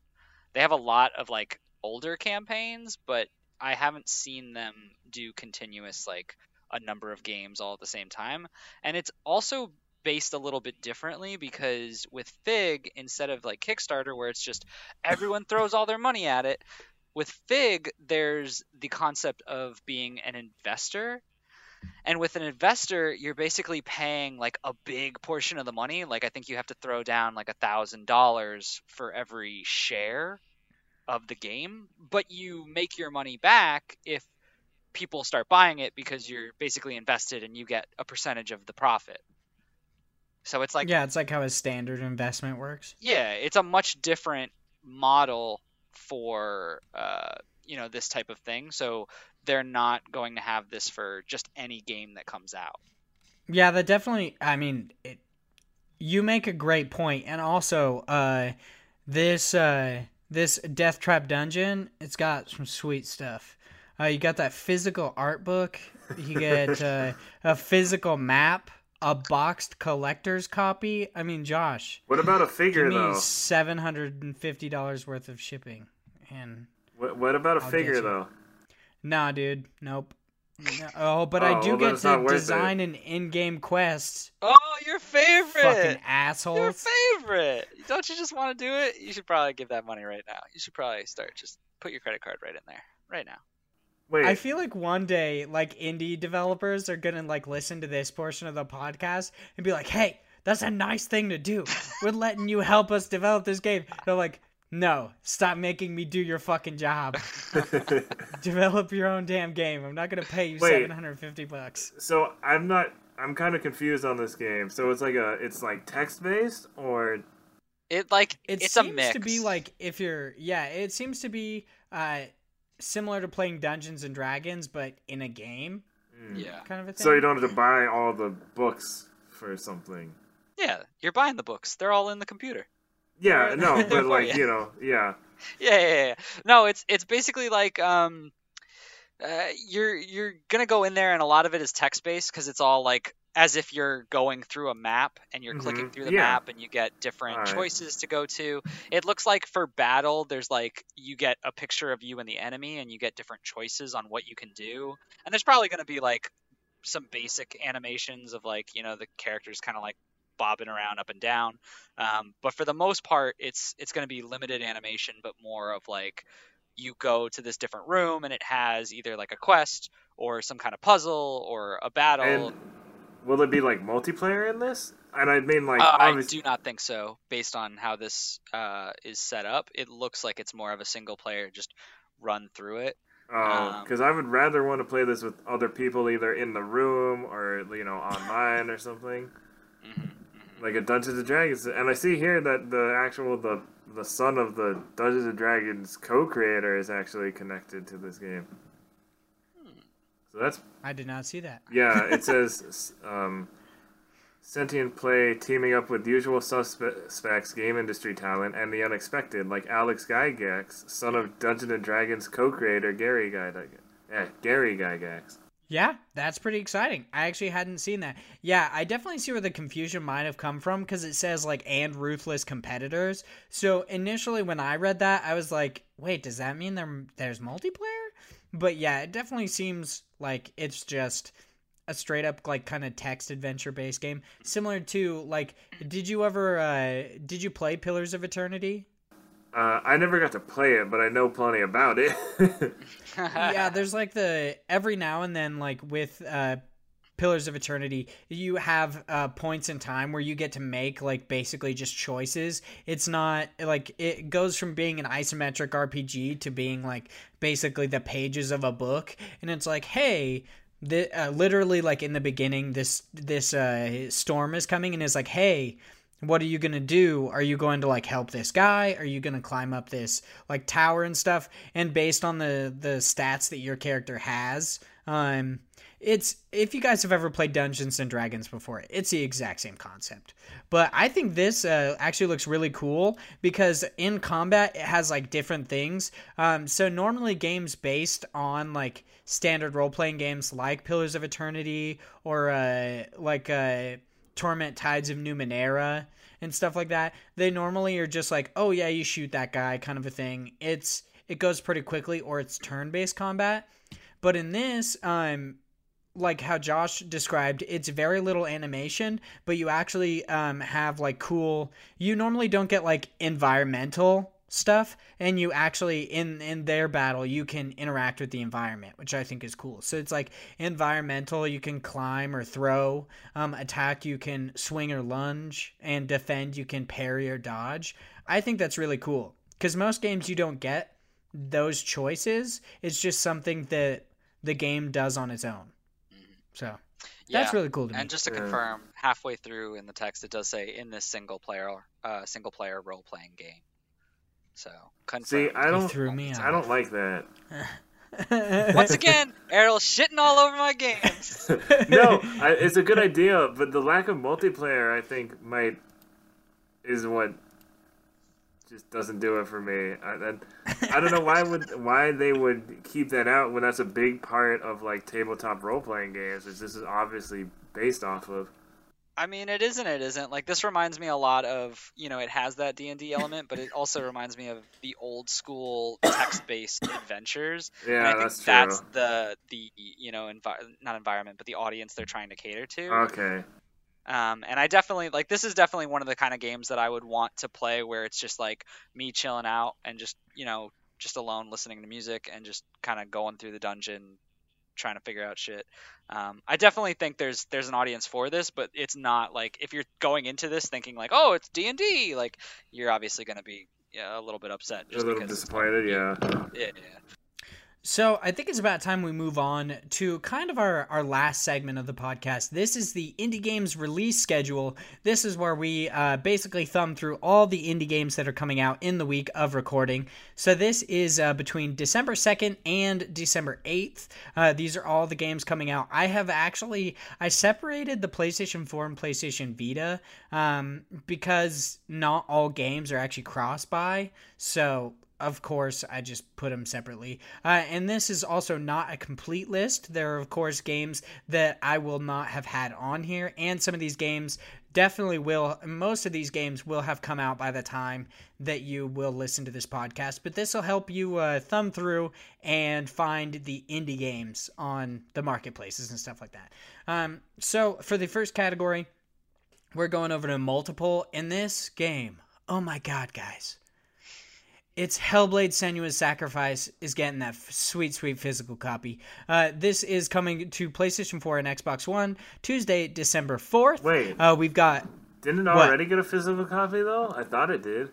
They have a lot of like older campaigns, but I haven't seen them do continuous like a number of games all at the same time. And it's also based a little bit differently because with Fig, instead of like Kickstarter, where it's just everyone throws all their money at it, with Fig, there's the concept of being an investor. And with an investor, you're basically paying like a big portion of the money. Like I think you have to throw down like a thousand dollars for every share of the game, but you make your money back if people start buying it because you're basically invested and you get a percentage of the profit. So it's like yeah, it's like how a standard investment works. Yeah, it's a much different model for uh, you know this type of thing. So they're not going to have this for just any game that comes out. Yeah, that definitely. I mean, it, you make a great point, and also uh, this uh, this Death Trap dungeon, it's got some sweet stuff. Uh, you got that physical art book. You get [laughs] uh, a physical map, a boxed collector's copy. I mean, Josh. What about a figure give me though? Seven hundred and fifty dollars worth of shipping, and What, what about a I'll figure though? nah, dude, nope. No- Oh, but I Oh, do well, get to worth it. design an in-game quest. Oh, your favorite! Fucking asshole! Your favorite! Don't you just want to do it? You should probably give that money right now. You should probably start. Just put your credit card right in there, right now. Wait, I feel like one day, like indie developers are gonna like listen to this portion of the podcast and be like, "Hey, that's a nice thing to do. We're letting you help us develop this game." They're like, "No, stop making me do your fucking job. [laughs] Develop your own damn game. I'm not gonna pay you Wait. 750 bucks." so I'm not. I'm kind of confused on this game. So it's like a. It's like text based or It like It it's a seems mix. to be like if you're, yeah, it seems to be uh similar to playing Dungeons and Dragons, but in a game yeah, kind of a thing. so you don't have to buy all the books for something. yeah. You're buying the books. They're all in the computer. Yeah, [laughs] no, but like you. you know, yeah. Yeah, yeah, yeah. No, it's it's basically like um, uh, you're you're gonna go in there, and a lot of it is text based because it's all like as if you're going through a map and you're clicking Mhm. through the Yeah. map and you get different Alright. choices to go to. It looks like for battle, there's like you get a picture of you and the enemy, and you get different choices on what you can do. And there's probably gonna be like some basic animations of like you know the characters kind of like bobbing around up and down. Um, but for the most part, it's it's going to be limited animation, but more of like you go to this different room and it has either like a quest or some kind of puzzle or a battle. And will it be like multiplayer in this? And I mean like Uh, I do not think so, based on how this uh, is set up. It looks like it's more of a single player, just run through it. um, because I would rather want to play this with other people, either in the room or you know online or something, Mm-hmm, like a Dungeons and Dragons. And I see here that the actual the the son of the Dungeons and Dragons co-creator is actually connected to this game. So that's I did not see that. yeah. It [laughs] says um, sentient play teaming up with usual suspects, game industry talent, and the unexpected, like Alex Gygax, son of Dungeons and Dragons co-creator Gary Gygax. Yeah, Gary Gygax. Yeah, that's pretty exciting. I actually hadn't seen that. Yeah, I definitely see where the confusion might have come from because it says like and ruthless competitors. So initially when I read that, I was like, wait, does that mean there there's multiplayer? But yeah, it definitely seems like it's just a straight up like kind of text adventure based game, similar to like. Did you ever uh did you play Pillars of Eternity? Uh, I never got to play it, but I know plenty about it. [laughs] yeah, there's like the every now and then like with uh Pillars of Eternity, you have uh, points in time where you get to make like basically just choices. It's not like it goes from being an isometric RPG to being like basically the pages of a book, and it's like, hey, the, uh, literally like in the beginning, this this uh, storm is coming, and it's like, hey, what are you gonna do? Are you going to like help this guy? Are you gonna climb up this like tower and stuff? And based on the the stats that your character has, um, it's if you guys have ever played Dungeons and Dragons before, it's the exact same concept. But I think this uh, actually looks really cool because in combat it has like different things. Um, so normally games based on like standard role playing games like Pillars of Eternity or uh, like uh, Torment Tides of Numenera and stuff like that, they normally are just like, oh yeah, you shoot that guy kind of a thing. It's it goes pretty quickly or it's turn based combat. But in this, um, like how Josh described, it's very little animation, but you actually um, have like cool. You normally don't get like environmental stuff and you actually in in their battle you can interact with the environment which i think is cool so it's like environmental you can climb or throw um, attack you can swing or lunge and defend you can parry or dodge i think that's really cool because most games you don't get those choices it's just something that the game does on its own so that's Yeah. really cool to me And just to confirm, halfway through in the text, it does say in this single player, uh, single player role playing game. So confirmed. See, I don't. threw me I don't like that. [laughs] Once again, Errol shitting all over my games. [laughs] no, I, it's a good idea, but the lack of multiplayer, I think, might is what just doesn't do it for me. I, I, I don't know why would [laughs] why they would keep that out when that's a big part of like tabletop role playing games, which this is obviously based off of. I mean, it isn't. It isn't. Like this reminds me a lot of you know it has that D and D element, but it also reminds me of the old school text based adventures. Yeah, and Yeah, I think that's that's the the you know envi- not environment, but the audience they're trying to cater to. Okay. Um, and I definitely like this is definitely one of the kind of games that I would want to play where it's just like me chilling out and just you know just alone listening to music and just kind of going through the dungeon trying to figure out shit. Um, I definitely think there's there's an audience for this, but it's not like if you're going into this thinking like oh it's D and D like you're obviously going to be yeah, a little bit upset. A Just little disappointed, yeah. yeah, yeah. So I think it's about time we move on to kind of our, our last segment of the podcast. This is the indie games release schedule. This is where we uh, basically thumb through all the indie games that are coming out in the week of recording. So this is uh, between December 2nd and December 8th. Uh, these are all the games coming out. I have actually I separated the PlayStation 4 and PlayStation Vita um, because not all games are actually cross buy. So of course, I just put them separately. Uh, and this is also not a complete list. There are, of course, games that I will not have had on here, and some of these games definitely will. Most of these games will have come out by the time that you will listen to this podcast. But this will help you uh, thumb through and find the indie games on the marketplaces and stuff like that. Um, so for the first category, we're going over to multiple. In this game, oh my god, guys it's Hellblade Senua's Sacrifice is getting that f- sweet, sweet physical copy. Uh, this is coming to PlayStation 4 and Xbox One Tuesday, December 4th. Wait. Uh, we've got. Didn't it What? already get a physical copy though? I thought it did.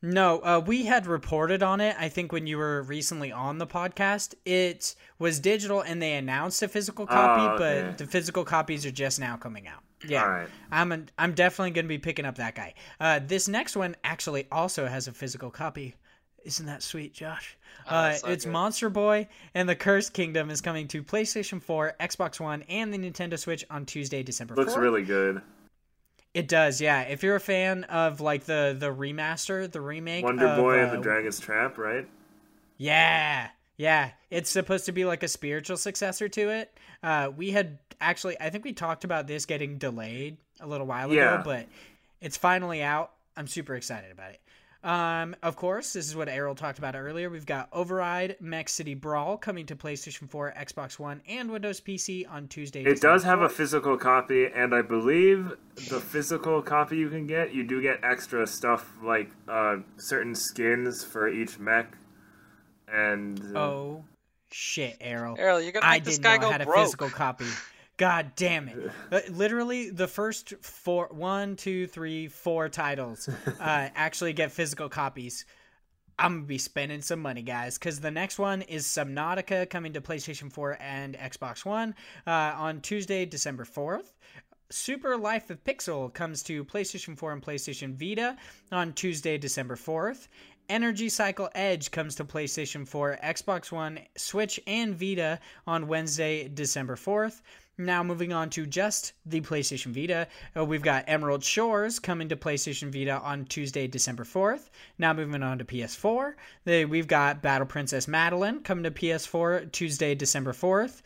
No, uh, we had reported on it, I think, when you were recently on the podcast. It was digital and they announced a physical copy, Oh, okay. but the physical copies are just now coming out. Yeah, Alright. I'm a, I'm definitely going to be picking up that guy. Uh, this next one actually also has a physical copy. Isn't that sweet, Josh? Oh, uh, so it's good. Monster Boy and the Cursed Kingdom is coming to PlayStation 4, Xbox One, and the Nintendo Switch on Tuesday, December 4th. Looks really good. It does, yeah. If you're a fan of like the the remaster, the remake, Wonder of, Boy and uh, the Dragon's Trap, right? yeah, yeah. It's supposed to be like a spiritual successor to it. Uh, we had actually, I think we talked about this getting delayed a little while Yeah. ago, but it's finally out. I'm super excited about it. Um, of course, this is what Errol talked about earlier. We've got Override Mech City Brawl coming to PlayStation 4, Xbox One, and Windows PC on Tuesday. It December does have a physical copy, and I believe the physical copy you can get, you do get extra stuff like uh, certain skins for each mech, and uh, Oh shit, Errol! Errol, you're gonna I make this didn't guy know go I had a broke. physical copy. God damn it! [laughs] Uh, Literally, the first four, one, two, three, four titles uh, [laughs] actually get physical copies. I'm gonna be spending some money, guys, because the next one is Subnautica coming to PlayStation 4 and Xbox One uh, on Tuesday, December 4th. Super Life of Pixel comes to PlayStation 4 and PlayStation Vita on Tuesday, December 4th. Energy Cycle Edge comes to PlayStation 4, Xbox One, Switch, and Vita on Wednesday, December 4th. Now, moving on to just the PlayStation Vita, uh, we've got Emerald Shores coming to PlayStation Vita on Tuesday, December 4th. Now, moving on to PS4, they, we've got Battle Princess Madeline coming to PS4 Tuesday, December 4th.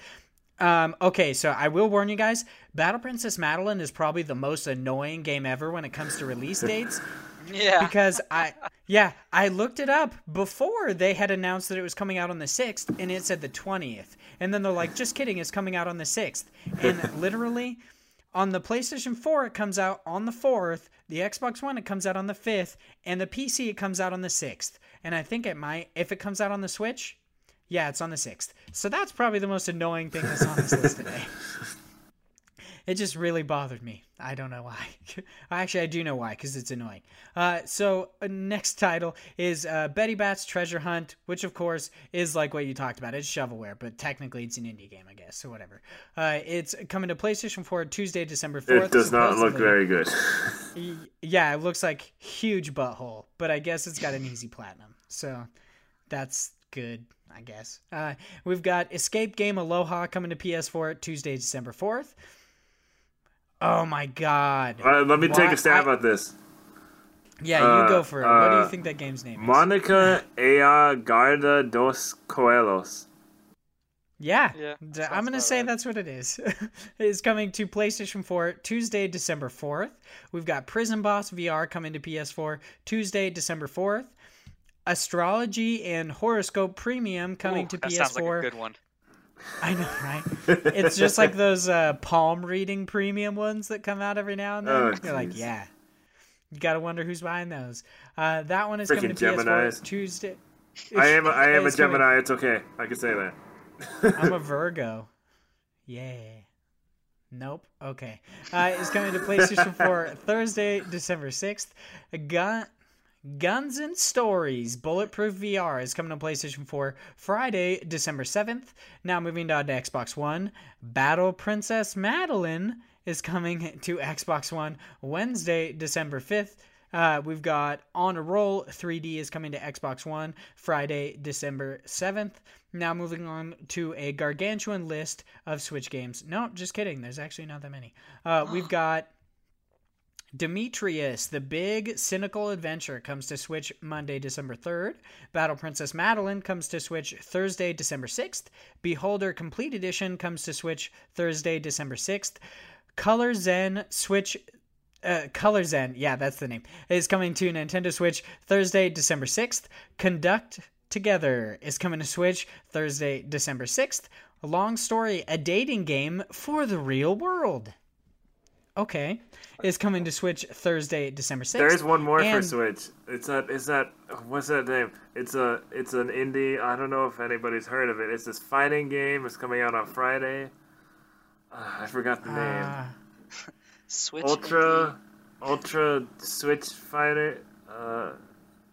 Um, okay, so I will warn you guys Battle Princess Madeline is probably the most annoying game ever when it comes to release [laughs] dates Yeah. because I [laughs] yeah, I looked it up before they had announced that it was coming out on the 6th and it said the 20th. And then they're like, just kidding, it's coming out on the 6th. And [laughs] literally, on the PlayStation 4, it comes out on the 4th. The Xbox One, it comes out on the 5th. And the PC, it comes out on the 6th. And I think it might, if it comes out on the Switch, yeah, it's on the 6th. So that's probably the most annoying thing that's on this list today. [laughs] It just really bothered me. I don't know why. [laughs] Actually, I do know why, because it's annoying. Uh, so, uh, next title is uh, Betty Bat's Treasure Hunt, which, of course, is like what you talked about. It's shovelware, but technically it's an indie game, I guess, so whatever. Uh, it's coming to PlayStation 4 Tuesday, December 4th. It does not look very good. [laughs] Yeah, it looks like huge butthole, but I guess it's got an easy platinum. So that's good, I guess. Uh, we've got Escape Game Aloha coming to PS4 Tuesday, December 4th. Oh my god. All right, let me take a stab I- at this. Yeah, you uh, go for it. what do uh, you think that game's name is? Monica [laughs] Ea Garda dos Coelhos. yeah, Yeah, I'm going to say right. that's what it is. [laughs] it's coming to PlayStation 4 Tuesday, December 4th. We've got Prison Boss VR coming to PS4 Tuesday, December 4th. Astrology and Horoscope Premium coming Ooh, to PS4 like a good one. I know, right? it's just like those uh, palm reading premium ones that come out every now and then. Oh, You're like, yeah. You gotta wonder who's buying those. Uh, that one is coming to Freaking PS4 Geminis. Tuesday. I am. I am a It's coming- Gemini. It's okay. I can say that. I'm a [laughs] Virgo. Yeah. Nope. Okay. Uh, it's coming to PlayStation 4 [laughs] Thursday, December 6th. Gun- Guns and Stories Bulletproof VR is coming to PlayStation 4 Friday, December 7th. Now moving on to Xbox One. Battle Princess Madeline is coming to Xbox One Wednesday, December 5th. Uh, we've got On a Roll 3D is coming to Xbox One Friday, December 7th. Now moving on to a gargantuan list of Switch games. No, just kidding. There's actually not that many. Uh, we've [gasps] got Demetrios, the big cynical adventure, comes to Switch Monday, December 3rd. Battle Princess Madeline comes to Switch Thursday, December 6th. Beholder Complete Edition comes to Switch Thursday, December 6th. Color Zen Switch. Uh, Color Zen, yeah, that's the name, is coming to Nintendo Switch Thursday, December 6th. Conduct Together is coming to Switch Thursday, December 6th. A long story, a dating game for the real world. Okay. Is coming to Switch Thursday, December 6th. There is one more for Switch. It's that. Is that? What's that name? It's a. It's an indie. I don't know if anybody's heard of it. It's this fighting game. It's coming out on Friday. Uh, I forgot the name. Ah, [laughs] Switch Ultra. Ultra Switch Fighter. Uh,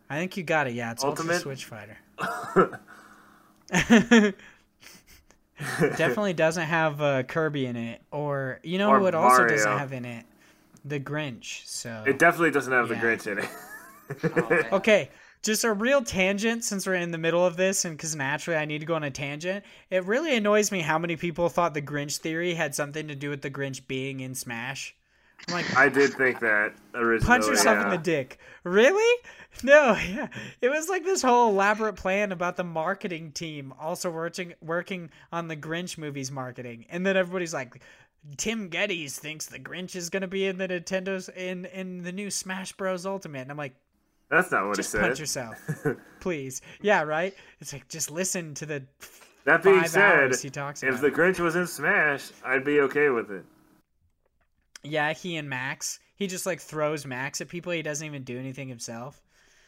I think you got it. Yeah, it's Ultimate Ultimate? Switch Fighter. [laughs] [laughs] Definitely [laughs] doesn't have uh, Kirby in it, or you know Or who it also doesn't Mario. have in it? The Grinch. So it definitely doesn't have the Grinch in it. Oh. [laughs] Okay, just a real tangent since we're in the middle of this, and because naturally I need to go on a tangent. It really annoys me how many people thought the Grinch theory had something to do with the Grinch being in Smash. I'm like, I did think that originally. punch yourself in the dick. Really? No, [laughs] yeah. It was like this whole elaborate plan about the marketing team also working working on the Grinch movies marketing. And then everybody's like Tim Gettys thinks the Grinch is gonna be in the Nintendo's in in the new Smash Bros. Ultimate. And I'm like, That's not what just he punch yourself. [laughs] Please. Yeah, right? It's like just listen to the That being five said, hours he talks if the. Grinch was in Smash, I'd be okay with it. Yeah, he and Max. He just like throws Max at people. He doesn't even do anything himself. [laughs]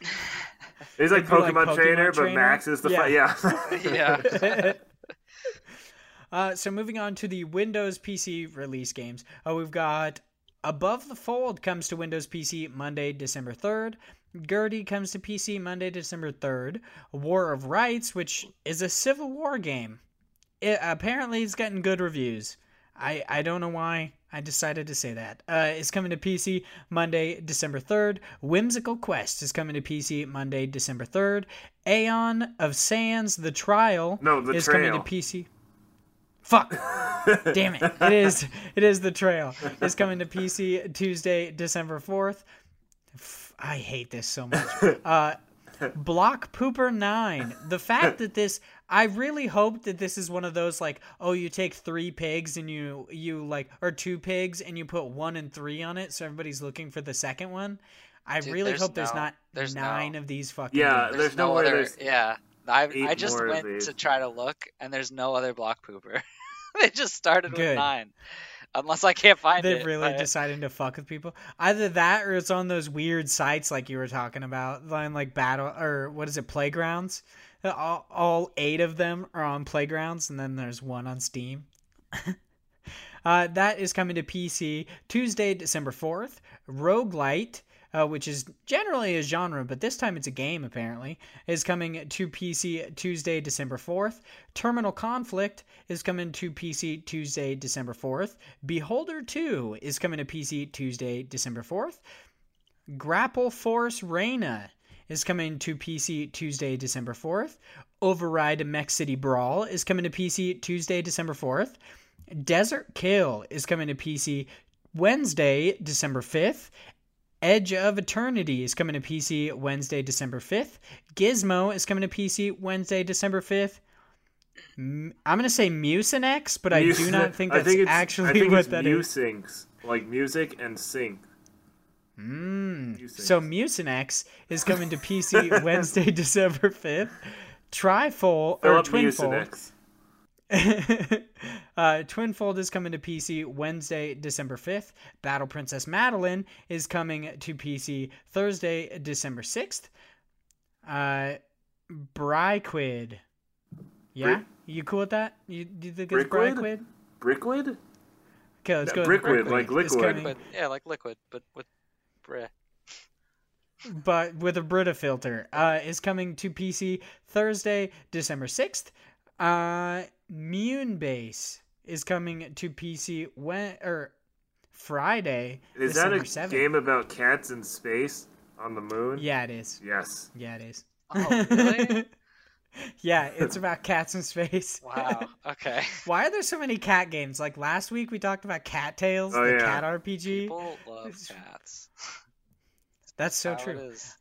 He's like It'd like Pokemon, Pokemon Trainer, but Max is the Yeah. fight. Yeah. yeah. [laughs] [laughs] Uh, so moving on to the Windows PC release games, uh, we've got Above the Fold comes to Windows PC Monday, December third. Gertie comes to PC Monday, December third. War of Rights, which is a Civil War game, it, apparently it's getting good reviews. I I don't know why. I decided to say that. Uh, it's coming to PC Monday, December 3rd. Whimsical Quest is coming to PC Monday, December 3rd. Aeon of Sands, The Trial No, The is coming to PC. Fuck. Damn it. It is it is The Trail. It's coming to PC Tuesday, December 4th. F- I hate this so much. [laughs] Uh Block Pooper 9. The fact that this I really hope that this is one of those like, oh, you take three pigs and you you like or two pigs and you put one and three on it, so everybody's looking for the second one. I Dude, really there's hope there's no- not there's nine no- of these fucking Yeah, games. there's no way other. there's- Yeah. I I just went to try to look, and there's no other block pooper. [laughs] they just started with nine, unless I can't find They've it. They're really but- decided to fuck with people. Either that, or it's on those weird sites like you were talking about, on like battle or what is it, playgrounds. All, all eight of them are on playgrounds, and then there's one on Steam. [laughs] uh, that is coming to PC Tuesday, December fourth. Roguelite. Uh, which is generally a genre, but this time it's a game apparently, is coming to PC Tuesday, December 4th. Terminal Conflict is coming to PC Tuesday, December 4th. Beholder 2 is coming to PC Tuesday, December 4th. Grapple Force Rena is coming to PC Tuesday, December 4th. Override Mech City Brawl is coming to PC Tuesday, December 4th. Desert Kill is coming to PC Wednesday, December 5th. Edge of Eternity is coming to PC Wednesday, December 5th. Gizmo is coming to PC Wednesday, December 5th. I'm going to say Mucinex, but I do not think that's think it's, actually I think [laughs] what it's that is. Musynx, like music and sync. Mm. So Mucinex is coming to PC [laughs] Wednesday, December 5th. Trifold, or Twinfold. [laughs] Uh, Twinfold is coming to PC Wednesday, December 5th. Battle Princess Madeline is coming to PC Thursday, December 6th. Uh, Briquid. Yeah? Brick- You cool with that? You, do you think it's Brickwood? Briquid? Brickwood? Okay, let's Yeah, go with Brickwood, like liquid. coming- But yeah, like liquid, but with bleh. but with a Brita filter, uh, is coming to PC Thursday, December 6th. Uh, Moonbase is coming to PC when or Friday, Is December that a 7th. game about cats in space on the moon? Yeah, it is. Yes. Yeah, it is. Oh, really? [laughs] yeah, [laughs] it's about cats in space. [laughs] wow. Okay. [laughs] Why are there so many cat games? Like last week we talked about Cat Tales, Oh, the yeah. cat RPG. People love cats. That's so How true. is.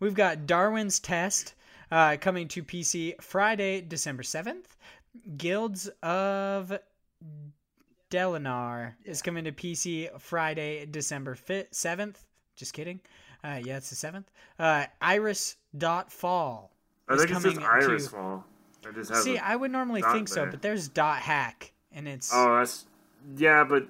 We've got Darwin's Test uh, coming to PC Friday, December 7th. Guilds of Delinar is coming to PC Friday, December 5th, 7th. Just kidding. Uh, yeah, it's the 7th. Uh, Iris Dot Fall. I is think it says coming Iris to- Fall. It just has See, I would normally dot think so, but there's Dot Hack, and it's Oh, that's yeah, but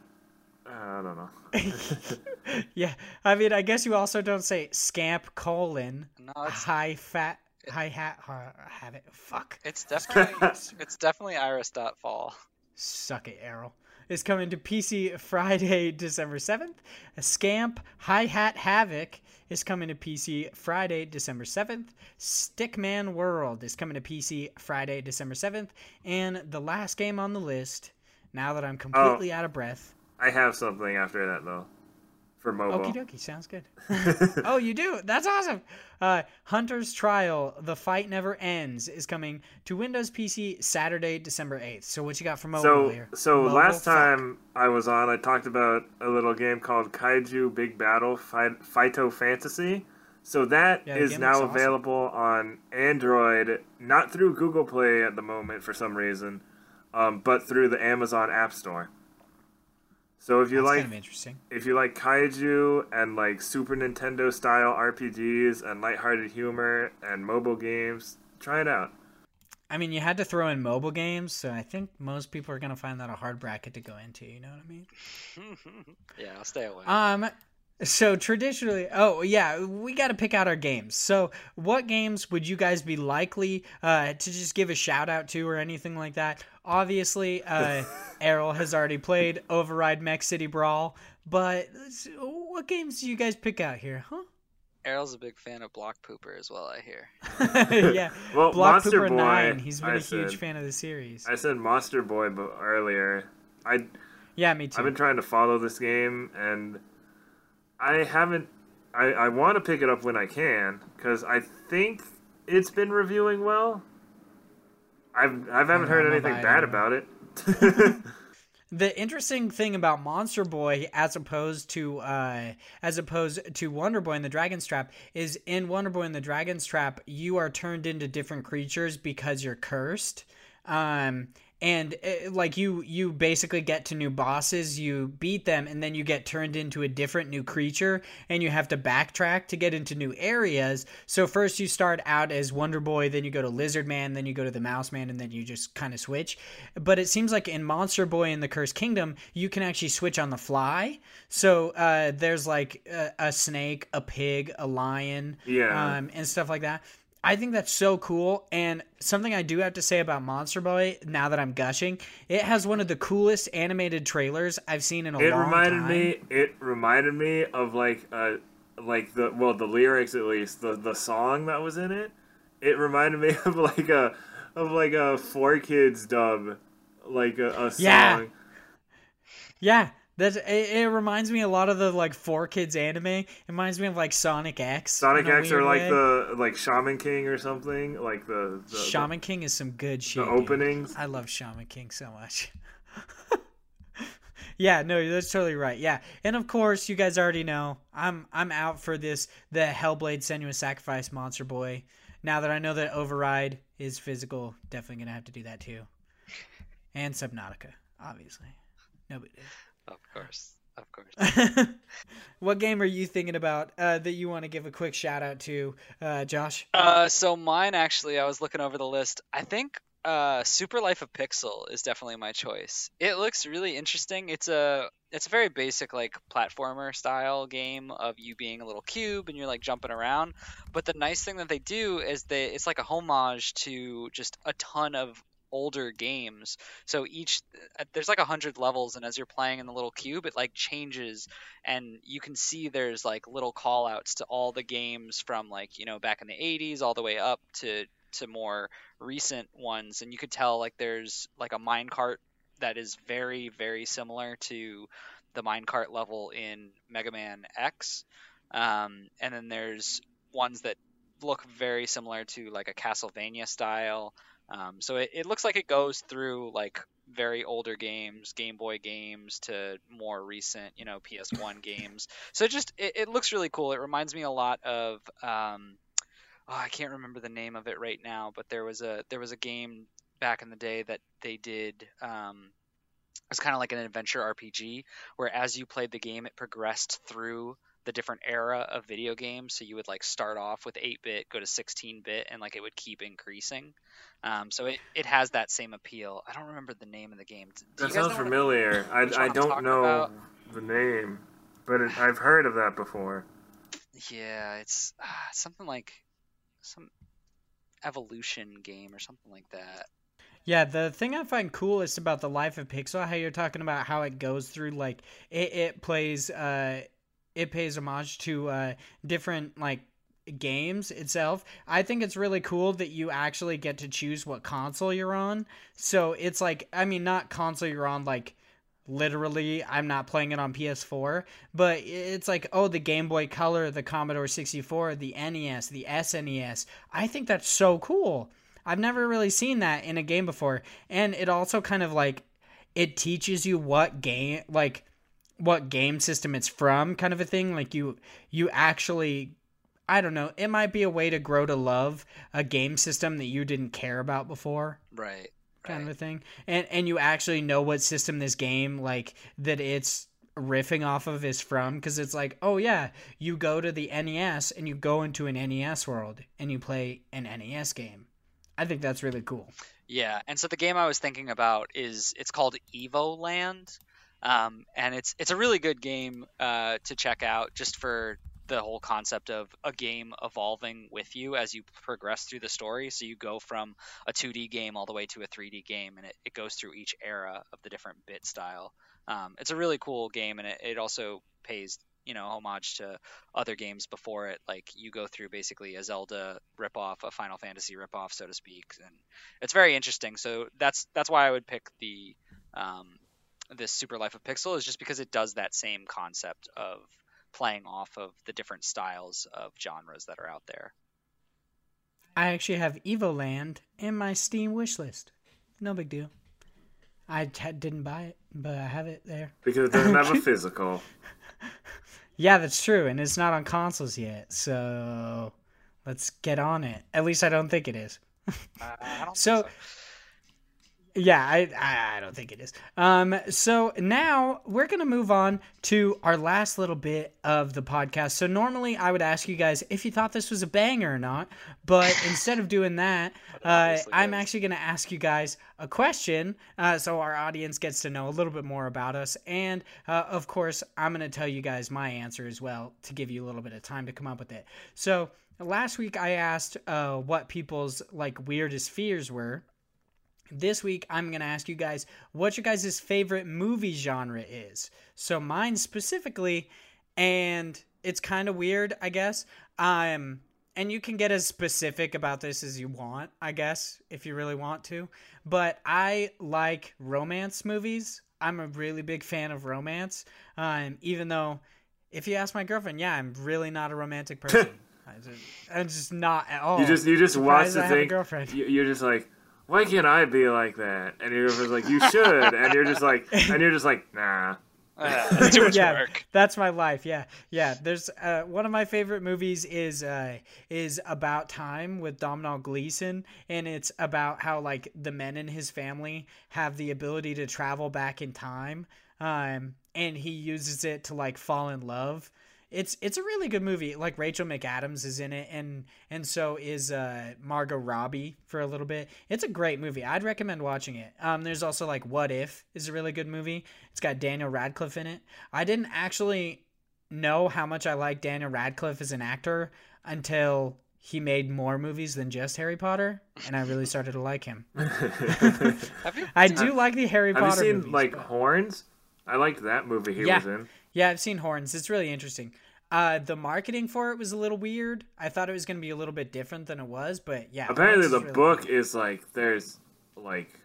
uh, I don't know. [laughs] yeah. I mean, I guess you also don't say scamp colon No, it's high fat high hat ha- have it. Fuck. it's definitely it's definitely Iris dot fall. Suck it, Errol. Is coming to PC Friday, [laughs] December 7th. Scamp High Hat Havoc is coming to PC Friday, December 7th. Stickman World is coming to PC Friday, December 7th. And the last game on the list, now that I'm oh. completely out of breath. I have something after that though, for mobile. Okie dokie, sounds good. [laughs] oh, you do? That's awesome. Uh, Hunter's Trial, The Fight Never Ends, is coming to Windows PC Saturday, December 8th. So, what you got for mobile So, here? so Mobile? last Fuck. time I was on, I talked about a little game called Kaiju Big Battle Phy- Fighto Fantasy. So that Yeah, is now awesome. available on Android, not through Google Play at the moment for some reason, um, but through the Amazon App Store. So if you That's like kind of interesting. if you like kaiju and like Super Nintendo style RPGs and lighthearted humor and mobile games, try it out. I mean, you had to throw in mobile games, so I think most people are gonna find that a hard bracket to go into. You know what I mean? [laughs] Yeah, I'll stay away. Um, so traditionally, oh yeah, we got to pick out our games. So, what games would you guys be likely uh, to just give a shout out to or anything like that? Obviously, uh, [laughs] Errol has already played Override Mech City Brawl, but what games do you guys pick out here, huh? Errol's a big fan of Block Pooper as well. I hear. [laughs] yeah, [laughs] Well, Block Monster Pooper Boy, Nine. He's been I a huge said- fan of the series. I said Monster Boy b- earlier. I yeah, me too. I've been trying to follow this game and I haven't. I I want to pick it up when I can because I think it's been reviewing well. I've I haven't heard anything bad about it. [laughs] The interesting thing about Monster Boy, as opposed to uh, as opposed to Wonder Boy and the Dragon's Trap, is in Wonder Boy and the Dragon's Trap, you are turned into different creatures because you're cursed. Um, and uh, like you you basically get to new bosses you beat them and then you get turned into a different new creature and you have to backtrack to get into new areas. So first you start out as wonder boy then you go to lizard man then you go to the mouse man and then you just kind of switch. But it seems like in monster boy in the cursed kingdom you can actually switch on the fly. So uh, there's like a, a snake a pig a lion Yeah. um, and stuff like that I think that's so cool. And something I do have to say about Monster Boy, now that I'm gushing, it has one of the coolest animated trailers I've seen in a it long reminded me it reminded me of like uh like the well the lyrics at least the the song that was in it it reminded me [laughs] of like a of like a four kids dub like a, a song Yeah. Yeah, that's it, it. Reminds me a lot of the like four kids anime. It reminds me of like Sonic X. sonic X or like way. the like shaman king or something like the, the Shaman King is some good shit. the dude. openings I love Shaman King so much. [laughs] yeah, no, that's totally right. Yeah, and of course, you guys already know I'm I'm out for this the Hellblade Senua's Sacrifice Monster Boy. Now that I know that Override is physical, definitely gonna have to do that too. And Subnautica, obviously. No big deal. Of course, of course. [laughs] what game are you thinking about uh, that you want to give a quick shout out to, uh, Josh? Uh, so mine actually, I was looking over the list. I think uh, Super Life of Pixel is definitely my choice. It looks really interesting. It's a it's a very basic like platformer style game of you being a little cube and you're like jumping around. But the nice thing that they do is they it's like a homage to just a ton of older games. So each uh, there's like a hundred levels, and as you're playing in the little cube, it like changes, and you can see there's like little call outs to all the games from like you know back in the 80s all the way up to to more recent ones, and you could tell like there's like a minecart that is very very similar to the minecart level in Mega Man X, um, and then there's ones that look very similar to like a Castlevania style. Um, so it, it looks like it goes through like very older games, Game Boy games, to more recent, you know, PS1 [laughs] games. So it just it, it looks really cool. It reminds me a lot of um, oh, I can't remember the name of it right now, but there was a there was a game back in the day that they did. Um, it was kind of like an adventure RPG where as you played the game, it progressed through the different era of video games. So you would like start off with 8 bit, go to 16 bit, and like it would keep increasing. Um, so it, it has that same appeal. I don't remember the name of the game. Do that sounds familiar I, I don't know about? the name but it, i've heard of that before yeah, it's uh, something like some evolution game or something like that. Yeah, the thing I find coolest about the life of Pixel, how you're talking about how it goes through, like it, it plays, uh, it pays homage to uh, different like games itself. I think it's really cool that you actually get to choose what console you're on. So it's like, I mean, not console you're on, like literally i'm not playing it on ps4 but it's like oh the game boy color the commodore 64 the nes the snes i think that's so cool i've never really seen that in a game before and it also kind of like it teaches you what game like what game system it's from kind of a thing like you you actually i don't know it might be a way to grow to love a game system that you didn't care about before Right. kind right. of a thing and and you actually know what system this game like that it's riffing off of is from because it's like oh yeah you go to the nes and you go into an nes world and you play an nes game i think that's really cool Yeah, and so the game I was thinking about is it's called Evo Land, um, and it's it's a really good game uh, to check out just for the whole concept of a game evolving with you as you progress through the story. So you go from a 2D game all the way to a 3D game, and it, it goes through each era of the different bit style. Um, it's a really cool game, and it, it also pays you know homage to other games before it. Like you go through basically a Zelda ripoff, a Final Fantasy ripoff, so to speak, and it's very interesting. So that's that's why I would pick the um, this Super Life of Pixel is just because it does that same concept of playing off of the different styles of genres that are out there. i actually have evoland in my steam wish list no big deal i t- didn't buy it but i have it there because it doesn't have a [laughs] physical Yeah, that's true, and it's not on consoles yet. So let's get on it. At least I don't think it is. Uh, I don't So- think Yeah, I, I I don't think it is. Um, so now we're gonna move on to our last little bit of the podcast. So normally I would ask you guys if you thought this was a banger or not, but [laughs] instead of doing that, uh, I'm actually gonna ask you guys a question, uh, so our audience gets to know a little bit more about us, and uh, of course I'm gonna tell you guys my answer as well to give you a little bit of time to come up with it. So last week I asked uh, what people's like weirdest fears were. This week, I'm going to ask you guys what your guys' favorite movie genre is. So, mine specifically, and it's kind of weird, I guess. Um, and you can get as specific about this as you want, I guess, if you really want to. But I like romance movies. I'm a really big fan of romance. Um, even though, if you ask my girlfriend, yeah, I'm really not a romantic [laughs] person. I just, I'm just not at all. You just you just watch the thing. girlfriend. You're just like, why can't I be like that? And your girlfriend's like, you should. And you're just like, and you're just like, nah. Uh, [laughs] that's too much yeah, work. that's my life. Yeah, yeah. There's uh, one of my favorite movies is uh, is about time with Domhnall Gleeson, and it's about how like the men in his family have the ability to travel back in time, um, and he uses it to like fall in love. It's it's a really good movie. Like Rachel McAdams is in it, and and so is uh, Margot Robbie for a little bit. It's a great movie. I'd recommend watching it. Um, there's also like What If is a really good movie. It's got Daniel Radcliffe in it. I didn't actually know how much I like Daniel Radcliffe as an actor until he made more movies than just Harry Potter, and I really started to like him. [laughs] Have you? I do like the Harry Have you Potter seen movies. like but- Horns? I liked that movie he Yeah. was in. Yeah, I've seen Horns. It's really interesting. Uh, the marketing for it was a little weird. I thought it was going to be a little bit different than it was, but yeah. Apparently, the really book good. is like there's like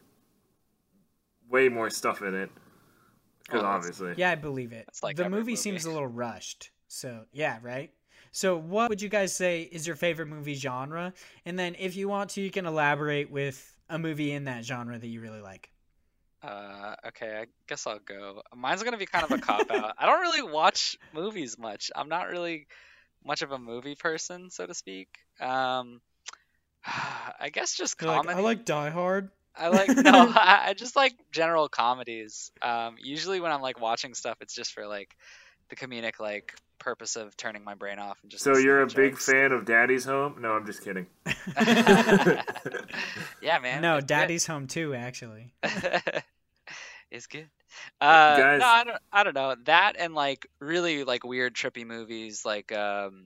way more stuff in it. Because Oh, obviously, Yeah, I believe it. Like the movie movie. seems a little rushed. So yeah, right. So what would you guys say is your favorite movie genre? And then if you want to, you can elaborate with a movie in that genre that you really like. Uh, okay, I guess I'll go. Mine's gonna be kind of a cop out. I don't really watch movies much. I'm not really much of a movie person, so to speak. Um, [sighs] I guess just You're like, comedy. I like Die Hard. I like [laughs] no, I, I just like general comedies. Um, usually when I'm like watching stuff, it's just for like the comedic like purpose of turning my brain off and just. so you're a to big fan of Daddy's Home? No, I'm just kidding. [laughs] [laughs] yeah, man. no, it's good. Daddy's Home too. Actually, [laughs] it's good. Uh, Guys- no, I don't. I don't know that and like really like weird trippy movies like um,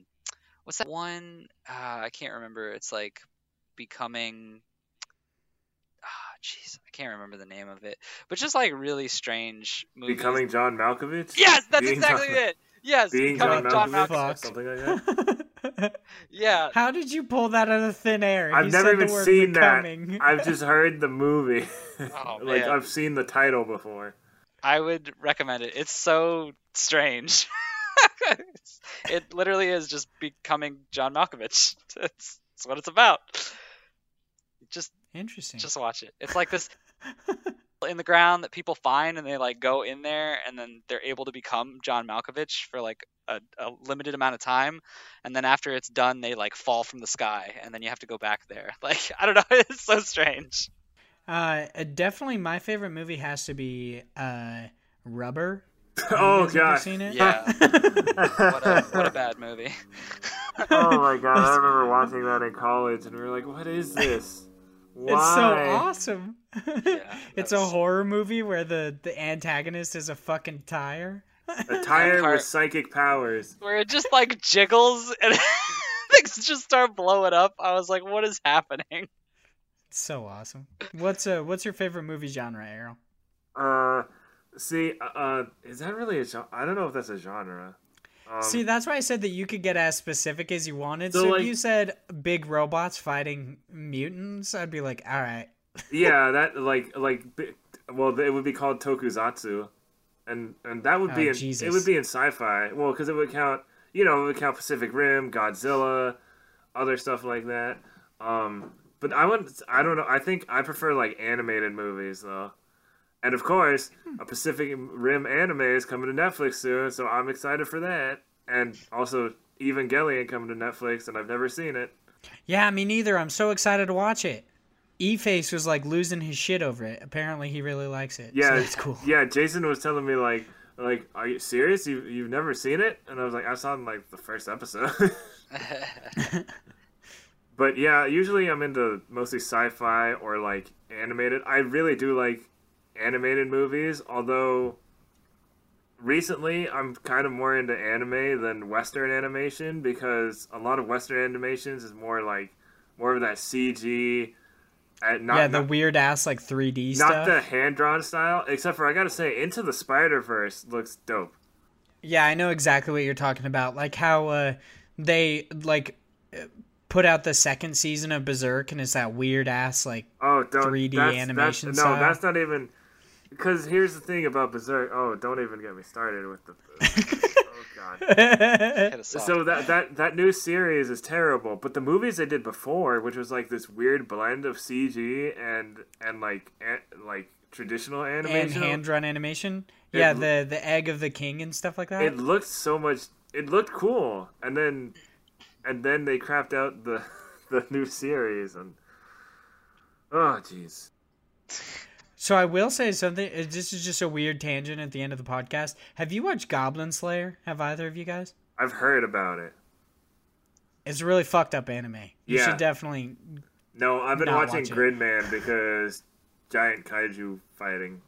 what's that one? Uh, I can't remember. It's like becoming. Ah, jeez, I can't remember the name of it. But just like really strange movies. Becoming John Malkovich? Yes, that's Being exactly John- it. Yes, Being becoming John John Malkovich? Malkovich. Fuck. Something like that? [laughs] Yeah, How did you pull that out of thin air? I've You never said the even word seen becoming. that. [laughs] I've just heard the movie. [laughs] Oh, like man. I've seen the title before. I would recommend it. It's so strange. It's- it literally is just becoming John Malkovich. That's, that's what it's about. Just Interesting. just watch it. It's like this in the ground that people find and they like go in there and then they're able to become John Malkovich for like a, a limited amount of time and then after it's done they like fall from the sky and then you have to go back there. [laughs] Like I don't know, [laughs] it's so strange. Uh, uh, definitely my favorite movie has to be uh, Rubber. [laughs] Oh guys ever gosh. seen it? Yeah. What a what a bad movie. oh my god, I remember watching that in college and we were like, what is this? Why? It's so awesome. that [laughs] it's a horror movie where the the antagonist is a fucking tire. A [laughs] tire with psychic powers. where it just like jiggles and [laughs] things just start blowing up. I was like, what is happening? It's so awesome. What's uh what's your favorite movie genre, Errol? Uh, see, uh, uh, is that really a genre? I don't know if that's a genre. Um, See, that's why I said that you could get as specific as you wanted. So, So, like- if you said big robots fighting mutants, I'd be like, all right. yeah, [laughs] that like like well, it would be called tokusatsu, and and that would be Oh, in, Jesus. it would be in sci-fi. Well, because it would count, you know, it would count Pacific Rim, Godzilla, other stuff like that. Um, but I wouldn't. I don't know. I think I prefer like animated movies though. And of course, hmm. a Pacific Rim anime is coming to Netflix soon, so I'm excited for that. And also, Evangelion coming to Netflix, and I've never seen it. Yeah, me neither. I'm so excited to watch it. E Face was like losing his shit over it. Apparently, he really likes it. Yeah, so that's cool. Yeah, Jason was telling me like, like, are you serious? You you've never seen it? And I was like, I saw it in like the first episode. [laughs] [laughs] [laughs] but yeah, usually I'm into mostly sci-fi or like animated. I really do like animated movies, although recently I'm kind of more into anime than Western animation because a lot of Western animations is more like more of that CG. uh, Not, yeah, the not, weird ass like 3D not stuff. the hand drawn style. Except for I gotta say, Into the Spider Verse looks dope. Yeah, I know exactly what you're talking about. Like how uh, they like uh, put out the second season of Berserk, and it's that weird ass like Oh, 3D that's, animation That's, style. no, that's not even. Because here's the thing about Berserk. Oh, don't even get me started with the. oh God. Hit us off. So that that that new series is terrible, but the movies they did before, which was like this weird blend of CG and and like an, like traditional animation and animation, hand drawn animation. It yeah, the the egg of the king and stuff like that. it looked so much. It looked cool, and then and then they crapped out the [laughs] the new series, and oh jeez. So I will say something. uh, This is just a weird tangent at the end of the podcast. Have you watched Goblin Slayer? Have either of you guys? I've heard about it. It's a really fucked up anime. You Yeah. should definitely. No, I've been watching watch. Gridman because giant kaiju fighting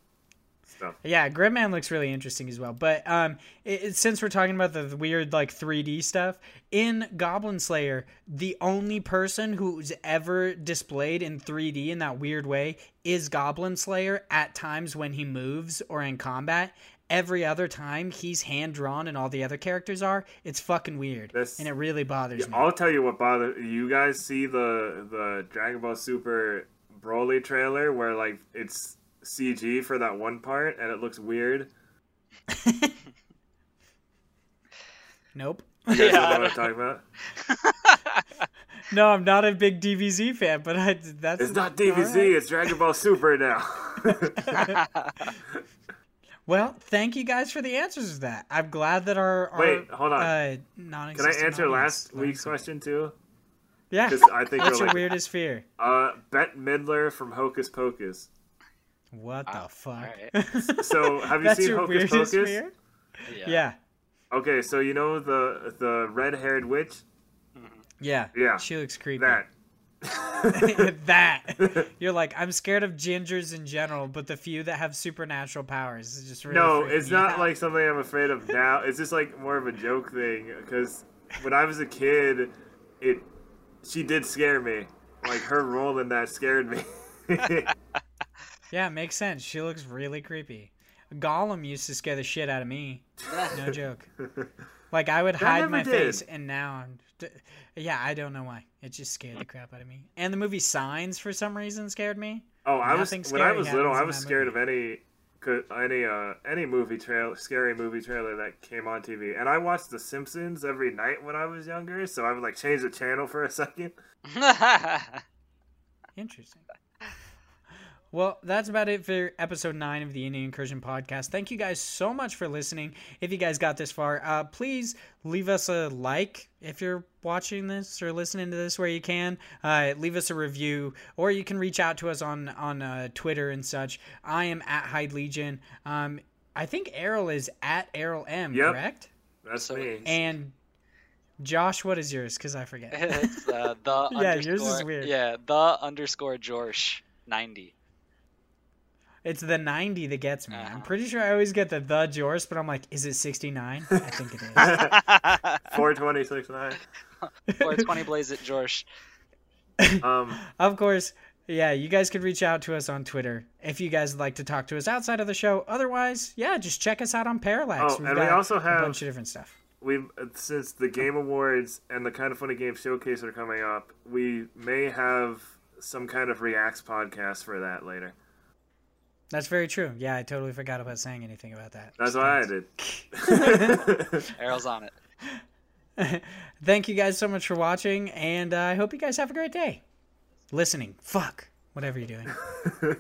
stuff. Yeah, Gridman looks really interesting as well. But um, it, it- since we're talking about the, the weird like 3D stuff in Goblin Slayer, the only person who's ever displayed in 3D in that weird way is Goblin Slayer. At times when he moves or in combat, every other time he's hand drawn and all the other characters are. It's fucking weird, That's- and it really bothers me. I'll tell you what bothers you guys. See the the Dragon Ball Super Broly trailer where like it's CG for that one part and it looks weird. [laughs] Nope. You guys Yeah, know what I'm [laughs] talking about? [laughs] No, I'm not a big DBZ fan, but I that's It's not all DBZ. right. It's Dragon Ball Super now. Well, thank you guys for the answers to that. I'm glad that our, our Wait, hold on. Uh, Can I answer last week's question too? Yeah, I think What's you're your like- weirdest fear? Uh, Bette Midler from Hocus Pocus. What the ah, fuck? alright. [laughs] So have you seen Hocus Pocus? fear? yeah. Yeah. Okay, so you know the the red haired witch. Mm-hmm. Yeah. Yeah, She looks creepy. That. [laughs] that. [laughs] You're like, I'm scared of gingers in general, but the few that have supernatural powers is just really No, it's not out. like something I'm afraid of now. It's just like more of a joke thing because when I was a kid, it she did scare me. Like her role in that scared me. Yeah, it makes sense. She looks really creepy. Gollum used to scare the shit out of me. No [laughs] joke. Like I would hide my did. face, and now I'm. d- Yeah, I don't know why. It just scared the crap out of me. And the movie Signs, for some reason, scared me. oh, I was Nothing when I was little, I was scared movie. of any any uh any movie trailer, scary movie trailer that came on TV. And I watched The Simpsons every night when I was younger, so I would like change the channel for a second. [laughs] Interesting. Well, that's about it for episode nine of the Indie Incursion podcast. Thank you guys so much for listening. If you guys got this far, uh, please leave us a like if you're watching this or listening to this where you can. Uh, leave us a review, or you can reach out to us on on uh, Twitter and such. I am at Hyde Legion. Um, I think Errol is at Errol M. Yep. Correct? That's me. And Josh, what is yours? Because I forget. [laughs] it's uh, the [laughs] Yeah, yours is weird. Yeah, the underscore Josh ninety. It's the 90 that gets me. I'm Uh-huh. pretty sure I always get the the Jorce, but I'm like, is it 69? I think it is. [laughs] [laughs] Four twenty six nine. Or twenty blaze it, Jorsh. Um, [laughs] of course, yeah, you guys could reach out to us on Twitter if you guys would like to talk to us outside of the show. Otherwise, yeah, just check us out on Parallax. Oh, We've and we got also a have- bunch of different stuff. we since the Game Awards and the Kind of Funny Game Showcase are coming up, we may have some kind of reacts podcast for that later. That's very true. Yeah, I totally forgot about saying anything about that. That's what I did. [laughs] [laughs] Errol's on it. [laughs] Thank you guys so much for watching, and uh, I hope you guys have a great day. Listening. Fuck. Whatever you're doing.